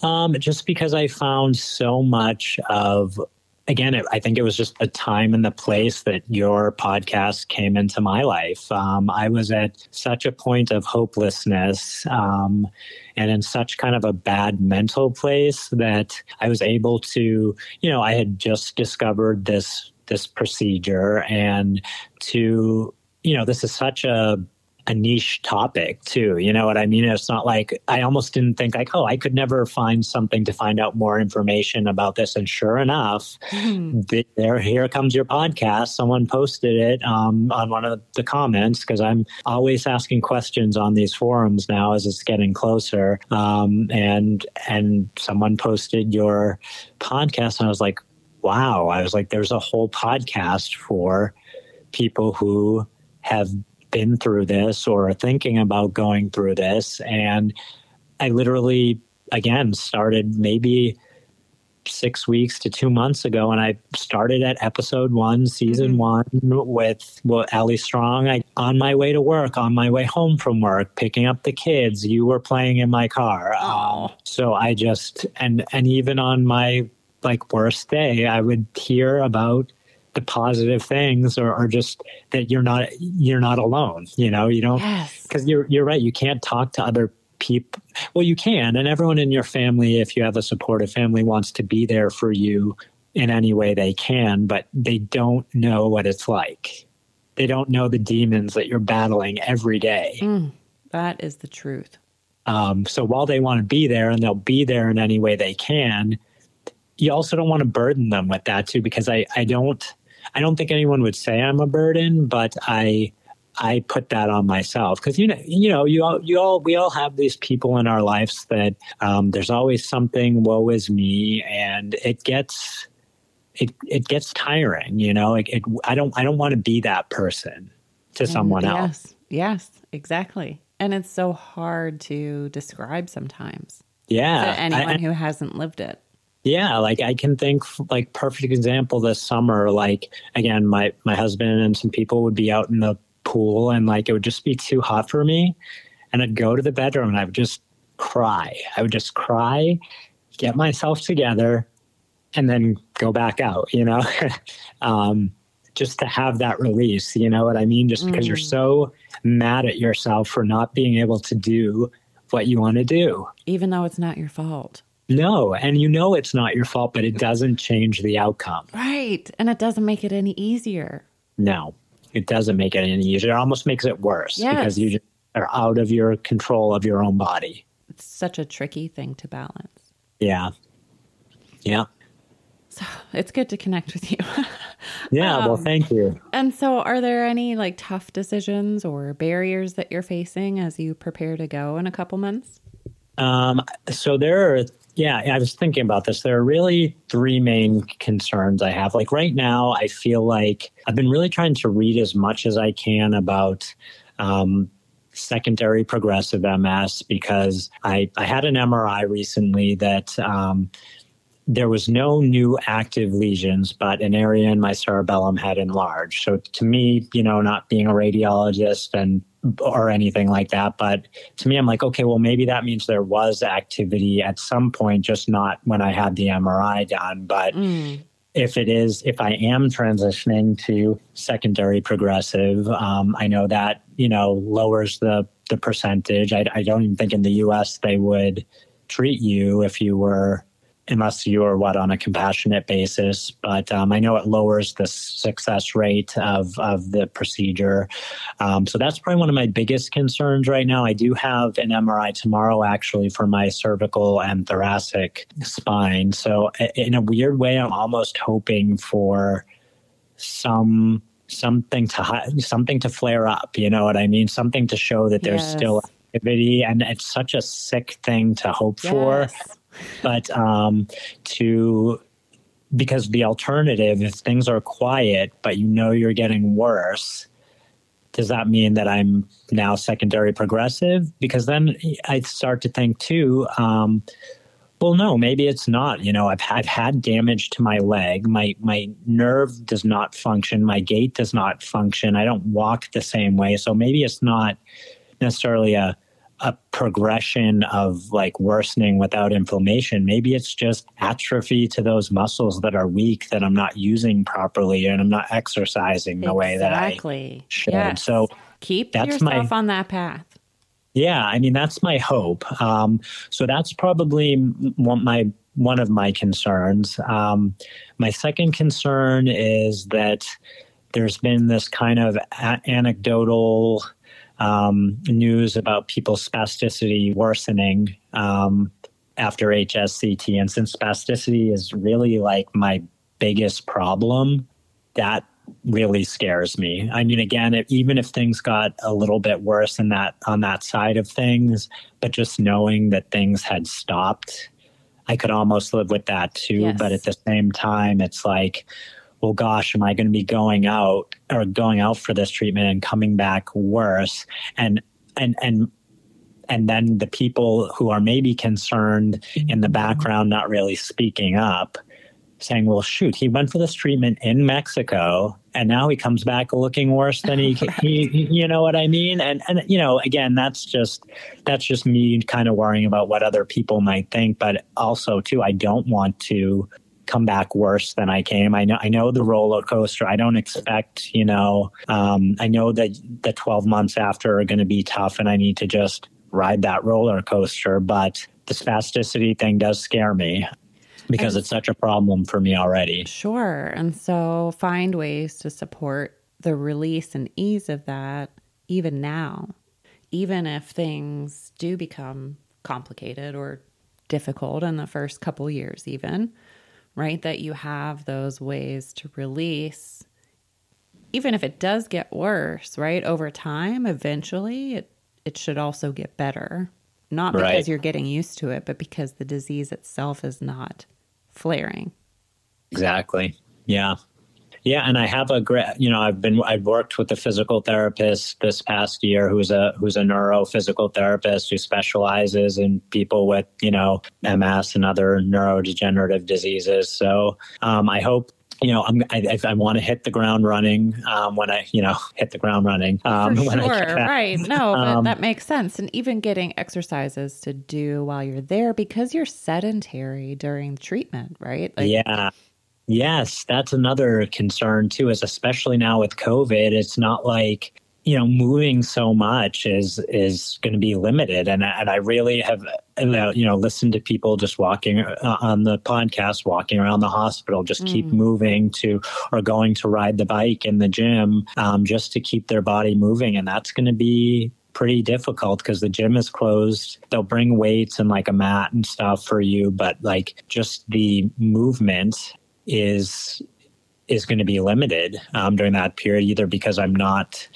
Um, just because I found so much of, again, it, I think it was just the time and the place that your podcast came into my life. Um, I was at such a point of hopelessness um, and in such kind of a bad mental place that I was able to, you know, I had just discovered this this procedure and to, you know, this is such a a niche topic too. You know what I mean? It's not like I almost didn't think like, oh, I could never find something to find out more information about this. And sure enough, th- there here comes your podcast. Someone posted it um, on one of the comments because I'm always asking questions on these forums now as it's getting closer. Um, and and someone posted your podcast, and I was like, wow. I was like, there's a whole podcast for people who have been through this or are thinking about going through this. And I literally, again, started maybe six weeks to two months ago. And I started at episode one, season Mhm. one with well, Ali Strong. I, on my way to work, on my way home from work, picking up the kids, you were playing in my car. Oh. So I just, and, and even on my like worst day, I would hear about the positive things or, or just that you're not you're not alone you know you don't Yes. because you're you're right you can't talk to other people well you can and everyone in your family if you have a supportive family wants to be there for you in any way they can but they don't know what it's like they don't know the demons that you're battling every day Mm, that is the truth. um, so while they want to be there and they'll be there in any way they can, you also don't want to burden them with that too, because I, I don't I don't think anyone would say I'm a burden, but I I put that on myself because you know you know you all you all we all have these people in our lives that um, there's always something woe is me and it gets it it gets tiring you know it, it I don't I don't want to be that person to someone And else Yes, yes, exactly. And it's so hard to describe sometimes yeah to I- anyone I- who hasn't lived it. Yeah, like I can think like perfect example this summer. Like again, my my husband and some people would be out in the pool, and like it would just be too hot for me, and I'd go to the bedroom and I would just cry. I would just cry, get myself together, and then go back out. You know, um, just to have that release. You know what I mean? Just because you're Mm. so mad at yourself for not being able to do what you want to do. Even though it's not your fault. No, and you know it's not your fault, but it doesn't change the outcome. Right. And it doesn't make it any easier. No, it doesn't make it any easier. It almost makes it worse Yes. because you are out of your control of your own body. It's such a tricky thing to balance. Yeah. Yeah. So it's good to connect with you. Yeah. well, Um, thank you. and so, are there any like tough decisions or barriers that you're facing as you prepare to go in a couple months? Um, so there are, yeah, I was thinking about this. There are really three main concerns I have. Like right now, I feel like I've been really trying to read as much as I can about um, secondary progressive MS because I, I had an MRI recently that um, there was no new active lesions, but an area in my cerebellum had enlarged. So to me, you know, not being a radiologist and or anything like that, but to me, I'm like, okay, well, maybe that means there was activity at some point, just not when I had the MRI done. But Mm. if it is, if I am transitioning to secondary progressive, um, I know that you know lowers the the percentage. I, I don't even think in the U.S. they would treat you if you were unless you are what on a compassionate basis. But um, I know it lowers the success rate of of the procedure. Um, so that's probably one of my biggest concerns right now. I do have an MRI tomorrow actually for my cervical and thoracic spine. So in a weird way, I'm almost hoping for some something to something to flare up you know what i mean something to show that there's yes. still activity and it's such a sick thing to hope yes. for but um, to because the alternative if things are quiet but you know you're getting worse does that mean that i'm now secondary progressive because then i start to think too um, well, no, maybe it's not. You know, I've, I've had damage to my leg. My my nerve does not function. My gait does not function. I don't walk the same way. So maybe it's not necessarily a a progression of like worsening without inflammation. Maybe it's just atrophy to those muscles that are weak that I'm not using properly and I'm not exercising the exactly. way that I should. Yes. So keep yourself my, on that path. Yeah, I mean that's my hope. Um, so that's probably one my one of my concerns. Um, my second concern is that there's been this kind of a- anecdotal um, news about people's spasticity worsening um, after HSCT, and since spasticity is really like my biggest problem, that really scares me. I mean, again, if, even if things got a little bit worse in that on that side of things, but just knowing that things had stopped, I could almost live with that too. Yes. But at the same time, it's like, well, gosh, am I going to be going out or going out for this treatment and coming back worse? And and and and then the people who are maybe concerned in the mm-hmm. background not really speaking up saying, well, shoot, he went for this treatment in Mexico and now he comes back looking worse than he, right. he, he, you know what I mean? And, and, you know, again, that's just, that's just me kind of worrying about what other people might think. But also too, I don't want to come back worse than I came. I know, I know the roller coaster. I don't expect, you know, um, I know that the 12 months after are going to be tough and I need to just ride that roller coaster, but the spasticity thing does scare me because and, it's such a problem for me already. Sure. And so find ways to support the release and ease of that even now, even if things do become complicated or difficult in the first couple years, even, right? That you have those ways to release. Even if it does get worse, right? Over time, eventually it, it should also get better. Not because right. you're getting used to it, but because the disease itself is not flaring. Exactly. Yeah. Yeah, and I have a great, you know, I've been, I've worked with a physical therapist this past year who's a who's a neurophysical therapist who specializes in people with, you know, MS and other neurodegenerative diseases. So um, I hope you know, I'm, I, I want to hit the ground running um, when I, you know, hit the ground running. Um, sure, right? No, um, that makes sense. And even getting exercises to do while you're there because you're sedentary during treatment, right? Like, yeah. Yes, that's another concern too. Is especially now with COVID, it's not like you know moving so much is is going to be limited and and I really have you know listened to people just walking uh, on the podcast walking around the hospital just mm. keep moving to or going to ride the bike in the gym um, just to keep their body moving and that's going to be pretty difficult because the gym is closed. They'll bring weights and like a mat and stuff for you, but like just the movement is is going to be limited um, during that period, either because I'm not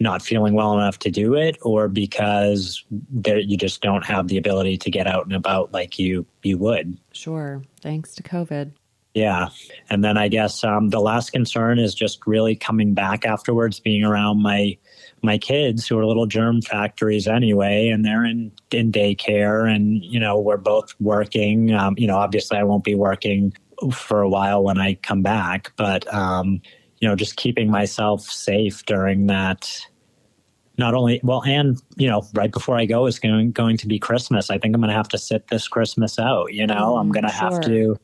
not feeling well enough to do it or because you just don't have the ability to get out and about like you you would. Sure. Thanks to covid. Yeah. And then i guess um, the last concern is just really coming back afterwards being around my my kids who are little germ factories anyway and they're in in daycare and you know we're both working. Um, you know obviously i won't be working for a while when i come back but um, you know, just keeping myself safe during that. Not only well, and you know, right before I go is going going to be Christmas. I think I'm going to have to sit this Christmas out. You know, mm, I'm going to sure. have to.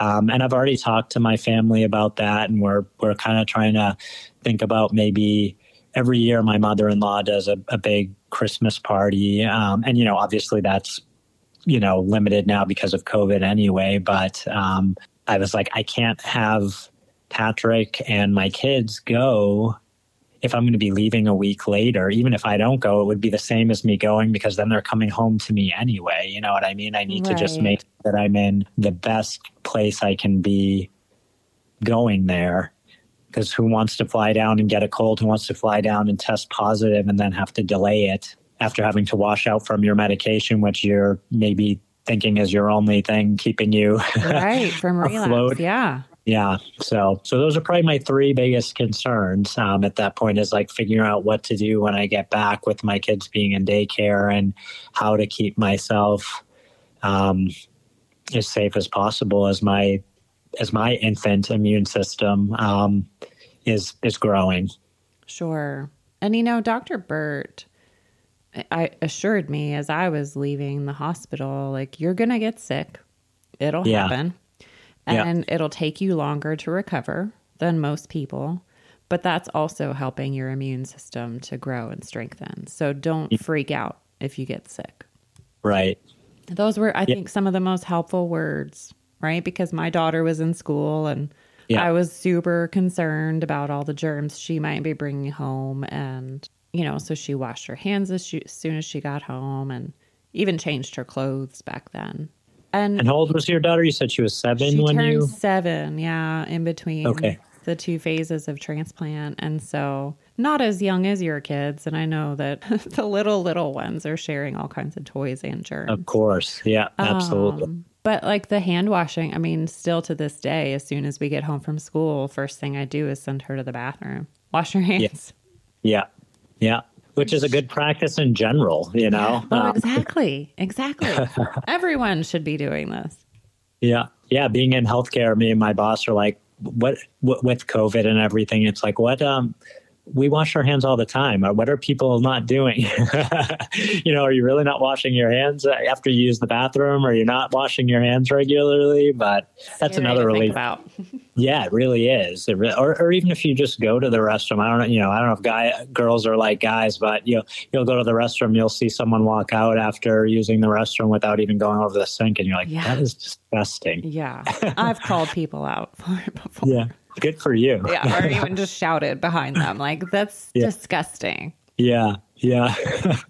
Um, and I've already talked to my family about that, and we're we're kind of trying to think about maybe every year my mother-in-law does a, a big Christmas party, um, and you know, obviously that's you know, limited now because of COVID anyway. But um, I was like, I can't have Patrick and my kids go if I'm going to be leaving a week later, even if I don't go, it would be the same as me going because then they're coming home to me anyway. You know what I mean? I need right. to just make that I'm in the best place I can be going there. Because who wants to fly down and get a cold? Who wants to fly down and test positive and then have to delay it after having to wash out from your medication, which you're maybe thinking is your only thing keeping you right from relapse? Yeah. Yeah so so those are probably my three biggest concerns um, at that point is like figuring out what to do when i get back with my kids being in daycare and how to keep myself um, as safe as possible as my as my infant immune system um, is is growing. Sure. And you know dr burt I assured me as I was leaving the hospital, like, you're going to get sick. It'll yeah. happen and yeah. it'll take you longer to recover than most people but that's also helping your immune system to grow and strengthen so don't freak out if you get sick right those were i yeah. think some of the most helpful words right because my daughter was in school and i was super concerned about all the germs she might be bringing home and you know so she washed her hands as, she, as soon as she got home and even changed her clothes back then and, and how old was your daughter? You said she was seven she when turned you seven. Yeah, in between okay. the two phases of transplant, and so not as young as your kids. And I know that the little little ones are sharing all kinds of toys and germs. Of course, yeah, absolutely. Um, but like the hand washing, I mean, still to this day, as soon as we get home from school, first thing I do is send her to the bathroom, wash her hands. Yeah, yeah. Yeah which is a good practice in general, you know? Oh, um, exactly. Exactly. Everyone should be doing this. Yeah. Yeah. Being in healthcare, me and my boss are like, what, what with COVID and everything, it's like, what, um, we wash our hands all the time. Uh, what are people not doing? you know, are you really not washing your hands uh, after you use the bathroom? Or you're not washing your hands regularly? But that's Scary another relief. yeah, it really is. It re- or, or even if you just go to the restroom, I don't know. You know, I don't know if guy girls are like guys, but you know, you'll go to the restroom, you'll see someone walk out after using the restroom without even going over the sink, and you're like, yeah. that is disgusting. Yeah, I've called people out for it before. Yeah. Good for you. yeah, or even just shouted behind them. Like, that's yeah. disgusting. Yeah, yeah.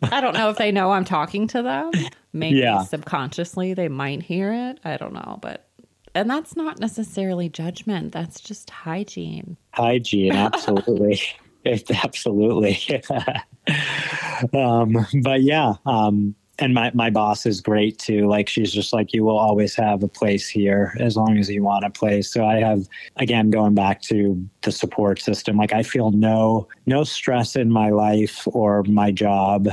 I don't know if they know I'm talking to them. Maybe yeah. subconsciously they might hear it. I don't know, but and that's not necessarily judgment. That's just hygiene. Hygiene, absolutely. absolutely. um, but yeah, um, and my, my boss is great too. Like she's just like, you will always have a place here as long as you want a place. So I have, again, going back to the support system, like I feel no, no stress in my life or my job,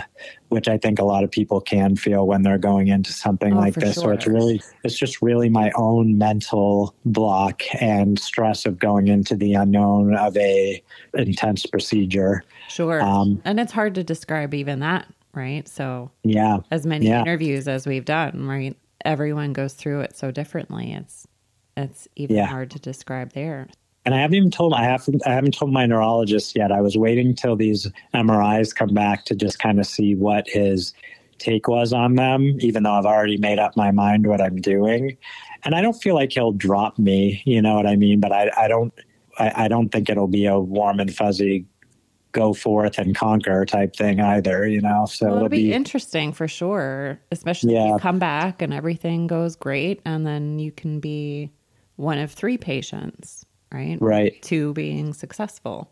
which I think a lot of people can feel when they're going into something oh, like this. Sure. So it's really, it's just really my own mental block and stress of going into the unknown of a intense procedure. Sure. Um, and it's hard to describe even that right? So, yeah, as many yeah. interviews as we've done, right? Everyone goes through it so differently. It's it's even yeah. hard to describe there. And I haven't even told I haven't I haven't told my neurologist yet. I was waiting till these MRIs come back to just kind of see what his take was on them, even though I've already made up my mind what I'm doing. And I don't feel like he'll drop me, you know what I mean? But I, I don't I, I don't think it'll be a warm and fuzzy go forth and conquer type thing either, you know. So well, it'll, it'll be, be, interesting for sure, especially yeah. if you come back and everything goes great, and then you can be one of three patients, right? Right. Two being successful.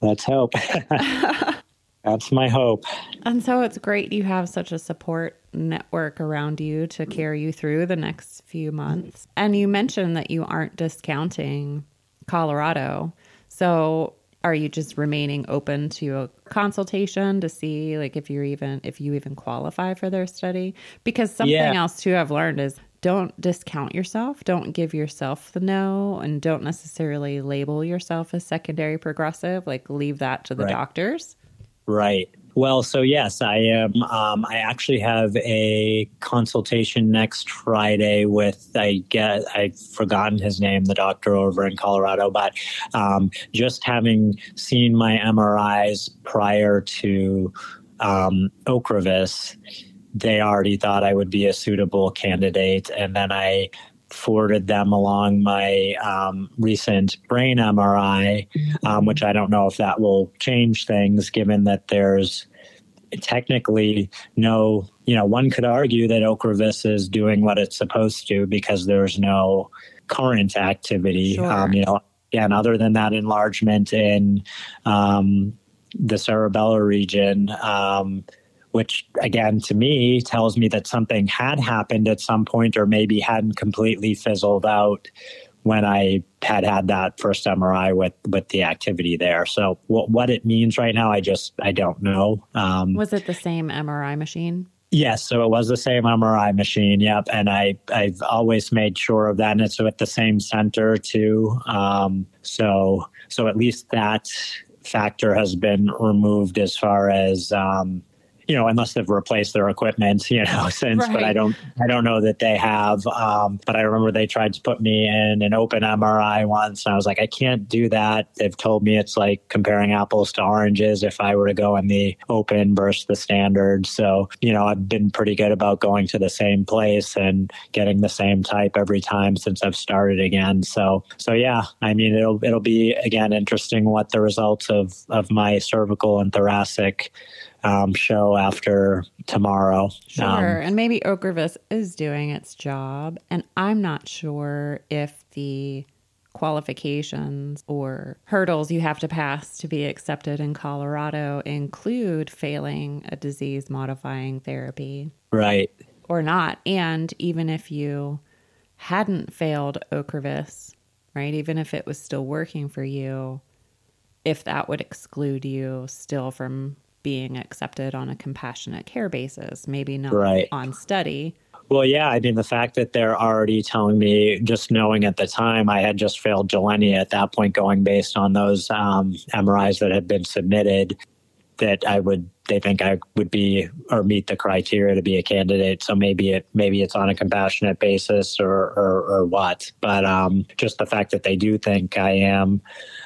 Let's hope. That's my hope. And so it's great you have such a support network around you to carry you through the next few months. And you mentioned that you aren't discounting Colorado. So are you just remaining open to a consultation to see like if you're even if you even qualify for their study? Because something yeah. else too i've learned is don't discount yourself. Don't give yourself the no and don't necessarily label yourself as secondary progressive. Like leave that to the right. doctors. Right well, so yes, I am. Um, I actually have a consultation next Friday with I get I've forgotten his name, the doctor over in Colorado, but um, just having seen my MRIs prior to um, Ocrevus, they already thought I would be a suitable candidate. And then I forwarded them along my um, recent brain MRI, um, which I don't know if that will change things given that there's technically no, you know, one could argue that Ocrevus is doing what it's supposed to because there's no current activity. Sure. Um, you know, again, other than that enlargement in um, the cerebellar region, um, which again to me tells me that something had happened at some point or maybe hadn't completely fizzled out when I had had that first MRI with with the activity there. So what what it means right now, I just I don't know. Um, Was it the same MRI machine? Yes, so it was the same MRI machine. Yep, and I I've always made sure of that, and it's at the same center too. Um, so so at least that factor has been removed as far as um, you know, unless they've replaced their equipment, you know, since. Right. But I don't, I don't know that they have. Um, but I remember they tried to put me in an open MRI once, and I was like, I can't do that. They've told me it's like comparing apples to oranges if I were to go in the open versus the standard. So you know, I've been pretty good about going to the same place and getting the same type every time since I've started again. So so yeah, I mean, it'll it'll be again interesting what the results of of my cervical and thoracic um, show after tomorrow. Sure. Um, and maybe Ocrevus is doing its job. And I'm not sure if the qualifications or hurdles you have to pass to be accepted in Colorado include failing a disease modifying therapy right. or not. And even if you hadn't failed Ocrevus, right, even if it was still working for you, if that would exclude you still from being accepted on a compassionate care basis, maybe not Right. on study. Well, yeah, I mean, the fact that they're already telling me, just knowing at the time I had just failed Gilenya at that point, going based on those um, MRIs that had been submitted, that I would, they think I would be or meet the criteria to be a candidate. So maybe it, maybe it's on a compassionate basis or, or, or what. But um, just the fact that they do think I am.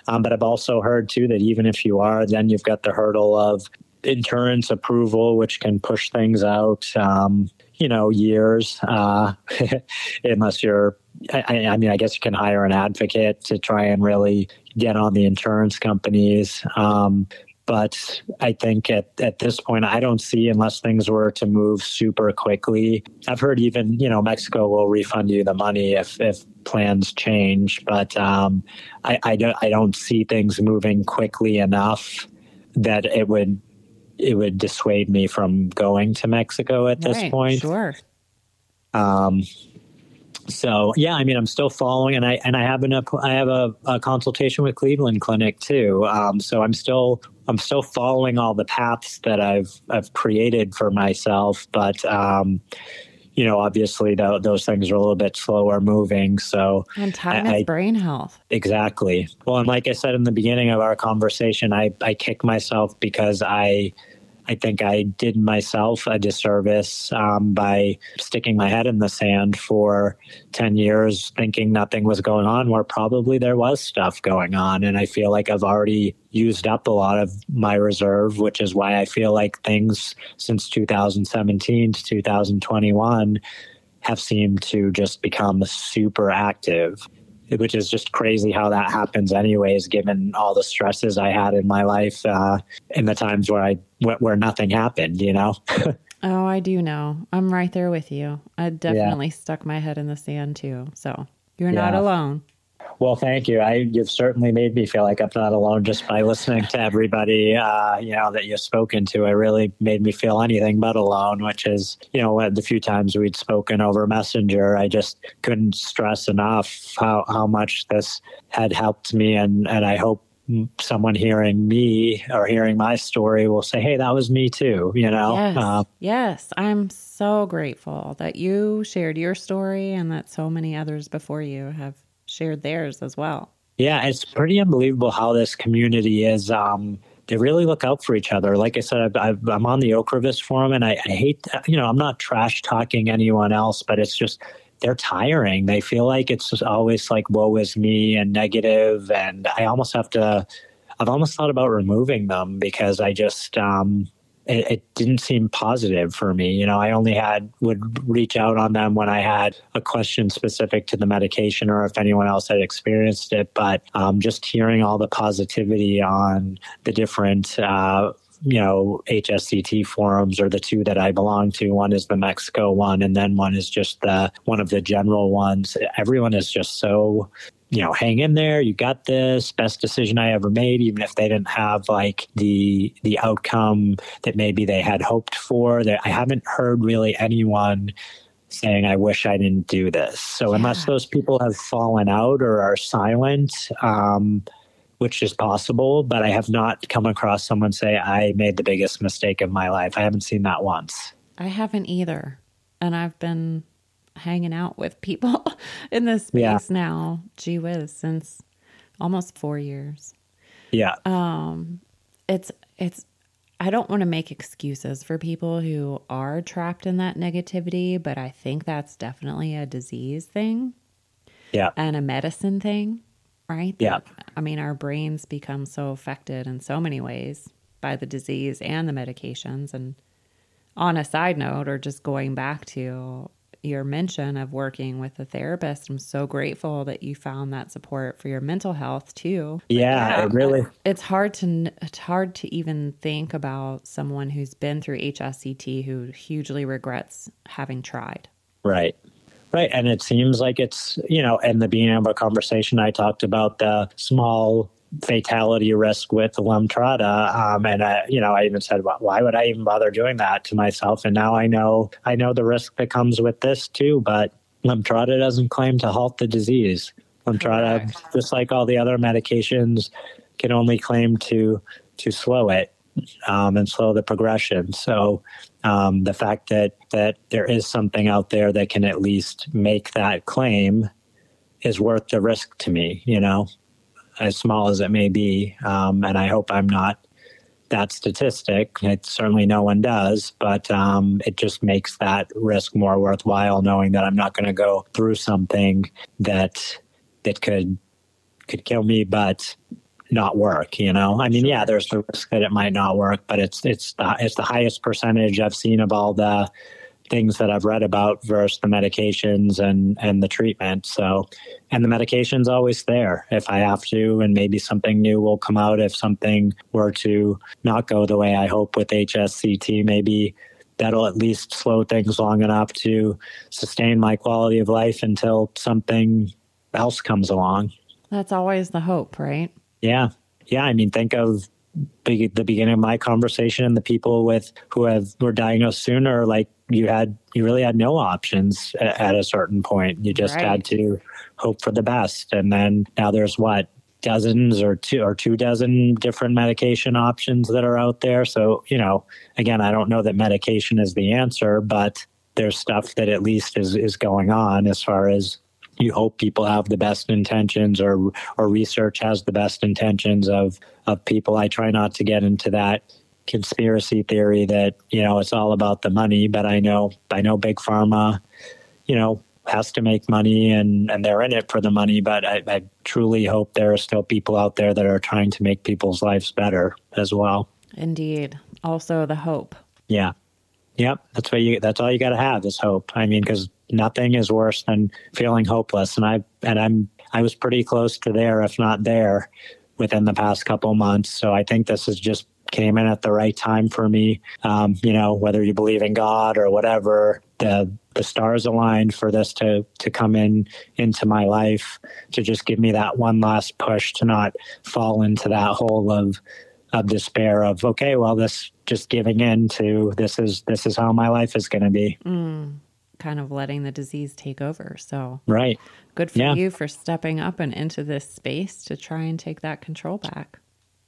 Um, but I've also heard too that even if you are, then you've got the hurdle of insurance approval, which can push things out, um, you know, years, uh, unless you're, I, I mean, I guess you can hire an advocate to try and really get on the insurance companies. Um, but I think at, at this point, I don't see unless things were to move super quickly. I've heard even, you know, Mexico will refund you the money if, if plans change, but um, I, I, don't, I don't see things moving quickly enough that it would it would dissuade me from going to Mexico at this Right, point. Sure. Um, so yeah, I mean, I'm still following, and I and I have an I have a, a consultation with Cleveland Clinic too. Um, so I'm still I'm still following all the paths that I've I've created for myself, but um, you know, obviously tho- those things are a little bit slower moving. So And time I- is brain health. Exactly. Well, and like I said in the beginning of our conversation, I, I kick myself because I I think I did myself a disservice um, by sticking my head in the sand for 10 years, thinking nothing was going on, where probably there was stuff going on. And I feel like I've already used up a lot of my reserve, which is why I feel like things since 2017 to 2021 have seemed to just become super active which is just crazy how that happens anyways given all the stresses i had in my life uh, in the times where i where, where nothing happened you know Oh, I do know. I'm right there with you. I definitely stuck my head in the sand too. So you're not alone. Well thank you i you've certainly made me feel like i'm not alone just by listening to everybody uh, you know that you've spoken to it really made me feel anything but alone which is you know the few times we'd spoken over messenger i just couldn't stress enough how, how much this had helped me and and i hope someone hearing me or hearing my story will say hey that was me too you know Yes. Uh, yes. I'm so grateful that you shared your story and that so many others before you have shared theirs as well. Yeah, it's pretty unbelievable how this community is. Um, they really look out for each other. Like I said, I've, I'm on the Ocrevus forum, and I, I hate, you know, I'm not trash talking anyone else, but it's just they're tiring. They feel like it's just always like woe is me and negative, and I almost have to. I've almost thought about removing them because I just, um, it, it, didn't seem positive for me. You know, I only had would reach out on them when I had a question specific to the medication or if anyone else had experienced it. But um, just hearing all the positivity on the different. Uh, you know, HSCT forums or the two that I belong to. One is the Mexico one, and then one is just the one of the general ones. Everyone is just so you know, hang in there. You got this. Best decision I ever made, even if they didn't have like the the outcome that maybe they had hoped for. That I haven't heard really anyone saying, "I wish I didn't do this." So yeah. unless those people have fallen out or are silent, um, which is possible, but I have not come across someone say, "I made the biggest mistake of my life." I haven't seen that once. I haven't either, and I've been hanging out with people in this space yeah. now. Gee whiz, since almost four years. Yeah. Um, it's it's. I don't want to make excuses for people who are trapped in that negativity, but I think that's definitely a disease thing. Yeah. And a medicine thing, right? Yeah. I mean, our brains become so affected in so many ways by the disease and the medications. And on a side note, or just going back to your mention of working with a therapist. I'm so grateful that you found that support for your mental health too. Yeah, yeah really. It's hard to it's hard to even think about someone who's been through HSCT who hugely regrets having tried. Right. Right. And it seems like it's, you know, in the beginning of a conversation, I talked about the small fatality risk with Lemtrada. Um, and I, you know, I even said, well, why would I even bother doing that to myself? And now I know, I know the risk that comes with this too, but Lemtrada doesn't claim to halt the disease. Lemtrada, Correct. just like all the other medications, can only claim to, to slow it. Um, and slow the progression. So um, the fact that that there is something out there that can at least make that claim is worth the risk to me. You know as small as it may be. Um, and I hope I'm not that statistic. It certainly no one does, but um, it just makes that risk more worthwhile, knowing that I'm not going to go through something that that could could kill me, but not work. You know, I mean, yeah, there's the risk that it might not work, but it's it's the, it's the highest percentage I've seen of all the things that I've read about versus the medications and and the treatment. So, and the medication's always there if I have to, and maybe something new will come out if something were to not go the way I hope with HSCT. Maybe that'll at least slow things long enough to sustain my quality of life until something else comes along. That's always the hope, right? Yeah. Yeah. I mean, think of the beginning of my conversation and the people with who have were diagnosed sooner like you had you really had no options at a certain point you just right. had to hope for the best and then now there's what dozens or two or two dozen different medication options that are out there so you know again i don't know that medication is the answer but there's stuff that at least is is going on as far as you hope people have the best intentions or or research has the best intentions of of people. I try not to get into that conspiracy theory that you know it's all about the money, but I know I know big pharma, you know, has to make money and and they're in it for the money. But I, I truly hope there are still people out there that are trying to make people's lives better as well. Indeed, also the hope. Yeah. Yep, that's what you. That's all you got to have is hope. I mean, because nothing is worse than feeling hopeless. And I and I'm I was pretty close to there, if not there, within the past couple months. So I think this is just came in at the right time for me. Um, you know, whether you believe in God or whatever, the the stars aligned for this to to come in into my life to just give me that one last push to not fall into that hole of of despair of okay well this just giving in to this is this is how my life is going to be mm kind of letting the disease take over. So, right. Good for yeah. you for stepping up and into this space to try and take that control back.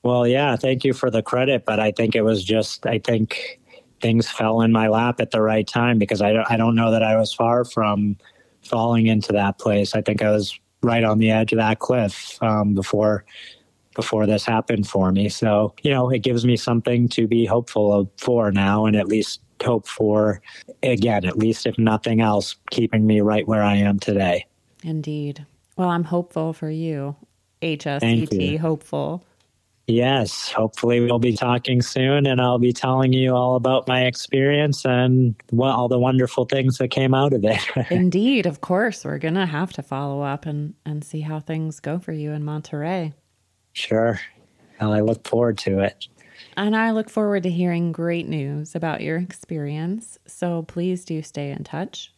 Well, yeah, thank you for the credit, but I think it was just I think things fell in my lap at the right time because I don't I don't know that I was far from falling into that place. I think I was right on the edge of that cliff um, before before this happened for me. So, you know, it gives me something to be hopeful for now and at least hope for, again, at least if nothing else, keeping me right where I am today. Indeed. Well, I'm hopeful for you. HSCT hopeful. Yes, hopefully we'll be talking soon and I'll be telling you all about my experience and what, all the wonderful things that came out of it. Indeed, of course. We're going to have to follow up and, and see how things go for you in Monterrey. Sure. Well, I look forward to it. And I look forward to hearing great news about your experience. So please do stay in touch.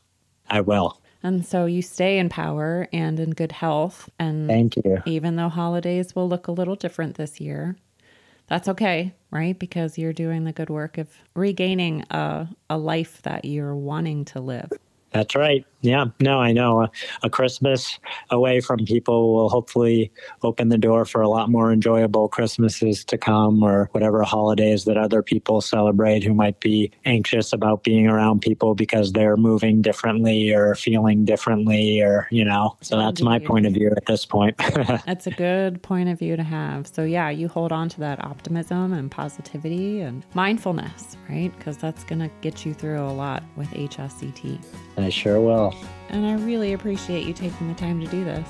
I will. And so you stay in power and in good health. And thank you. Even though holidays will look a little different this year, that's okay, right? Because you're doing the good work of regaining a, a life that you're wanting to live. That's right. Yeah, no, I know. A, a, Christmas away from people will hopefully open the door for a lot more enjoyable Christmases to come or whatever holidays that other people celebrate who might be anxious about being around people because they're moving differently or feeling differently or, you know. So that's my point of view at this point. that's a good point of view to have. So, yeah, you hold on to that optimism and positivity and mindfulness, right? Because that's going to get you through a lot with HSCT. I sure will. And I really appreciate you taking the time to do this.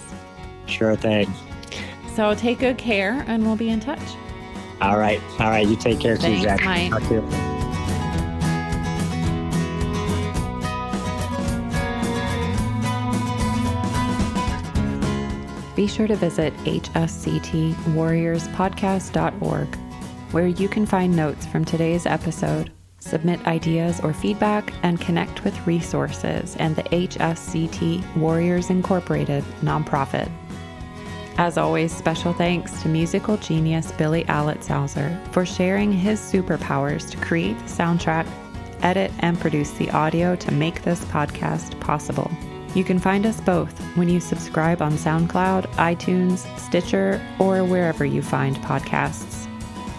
Sure thing. So take good care and we'll be in touch. All right. All right. You take care Thanks, too, Jack. Mike. Talk to you. Be sure to visit hsctwarriorspodcast.org, where you can find notes from today's episode submit ideas or feedback, and connect with resources and the HSCT Warriors Incorporated nonprofit. As always, special thanks to musical genius Billy Alitzhauser for sharing his superpowers to create the soundtrack, edit, and produce the audio to make this podcast possible. You can find us both when you subscribe on SoundCloud, iTunes, Stitcher, or wherever you find podcasts.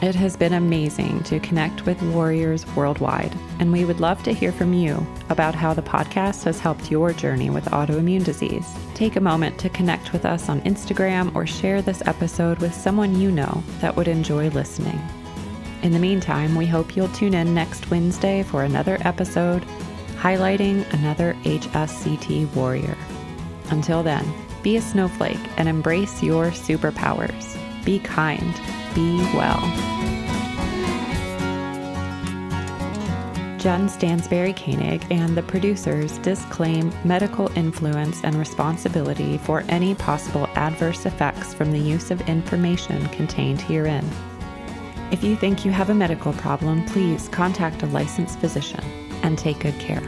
It has been amazing to connect with warriors worldwide, and we would love to hear from you about how the podcast has helped your journey with autoimmune disease. Take a moment to connect with us on Instagram or share this episode with someone you know that would enjoy listening. In the meantime, we hope you'll tune in next Wednesday for another episode highlighting another HSCT warrior. Until then, be a snowflake and embrace your superpowers. Be kind be well. Jen Stansberry Koenig and the producers disclaim medical influence and responsibility for any possible adverse effects from the use of information contained herein. If you think you have a medical problem, please contact a licensed physician and take good care.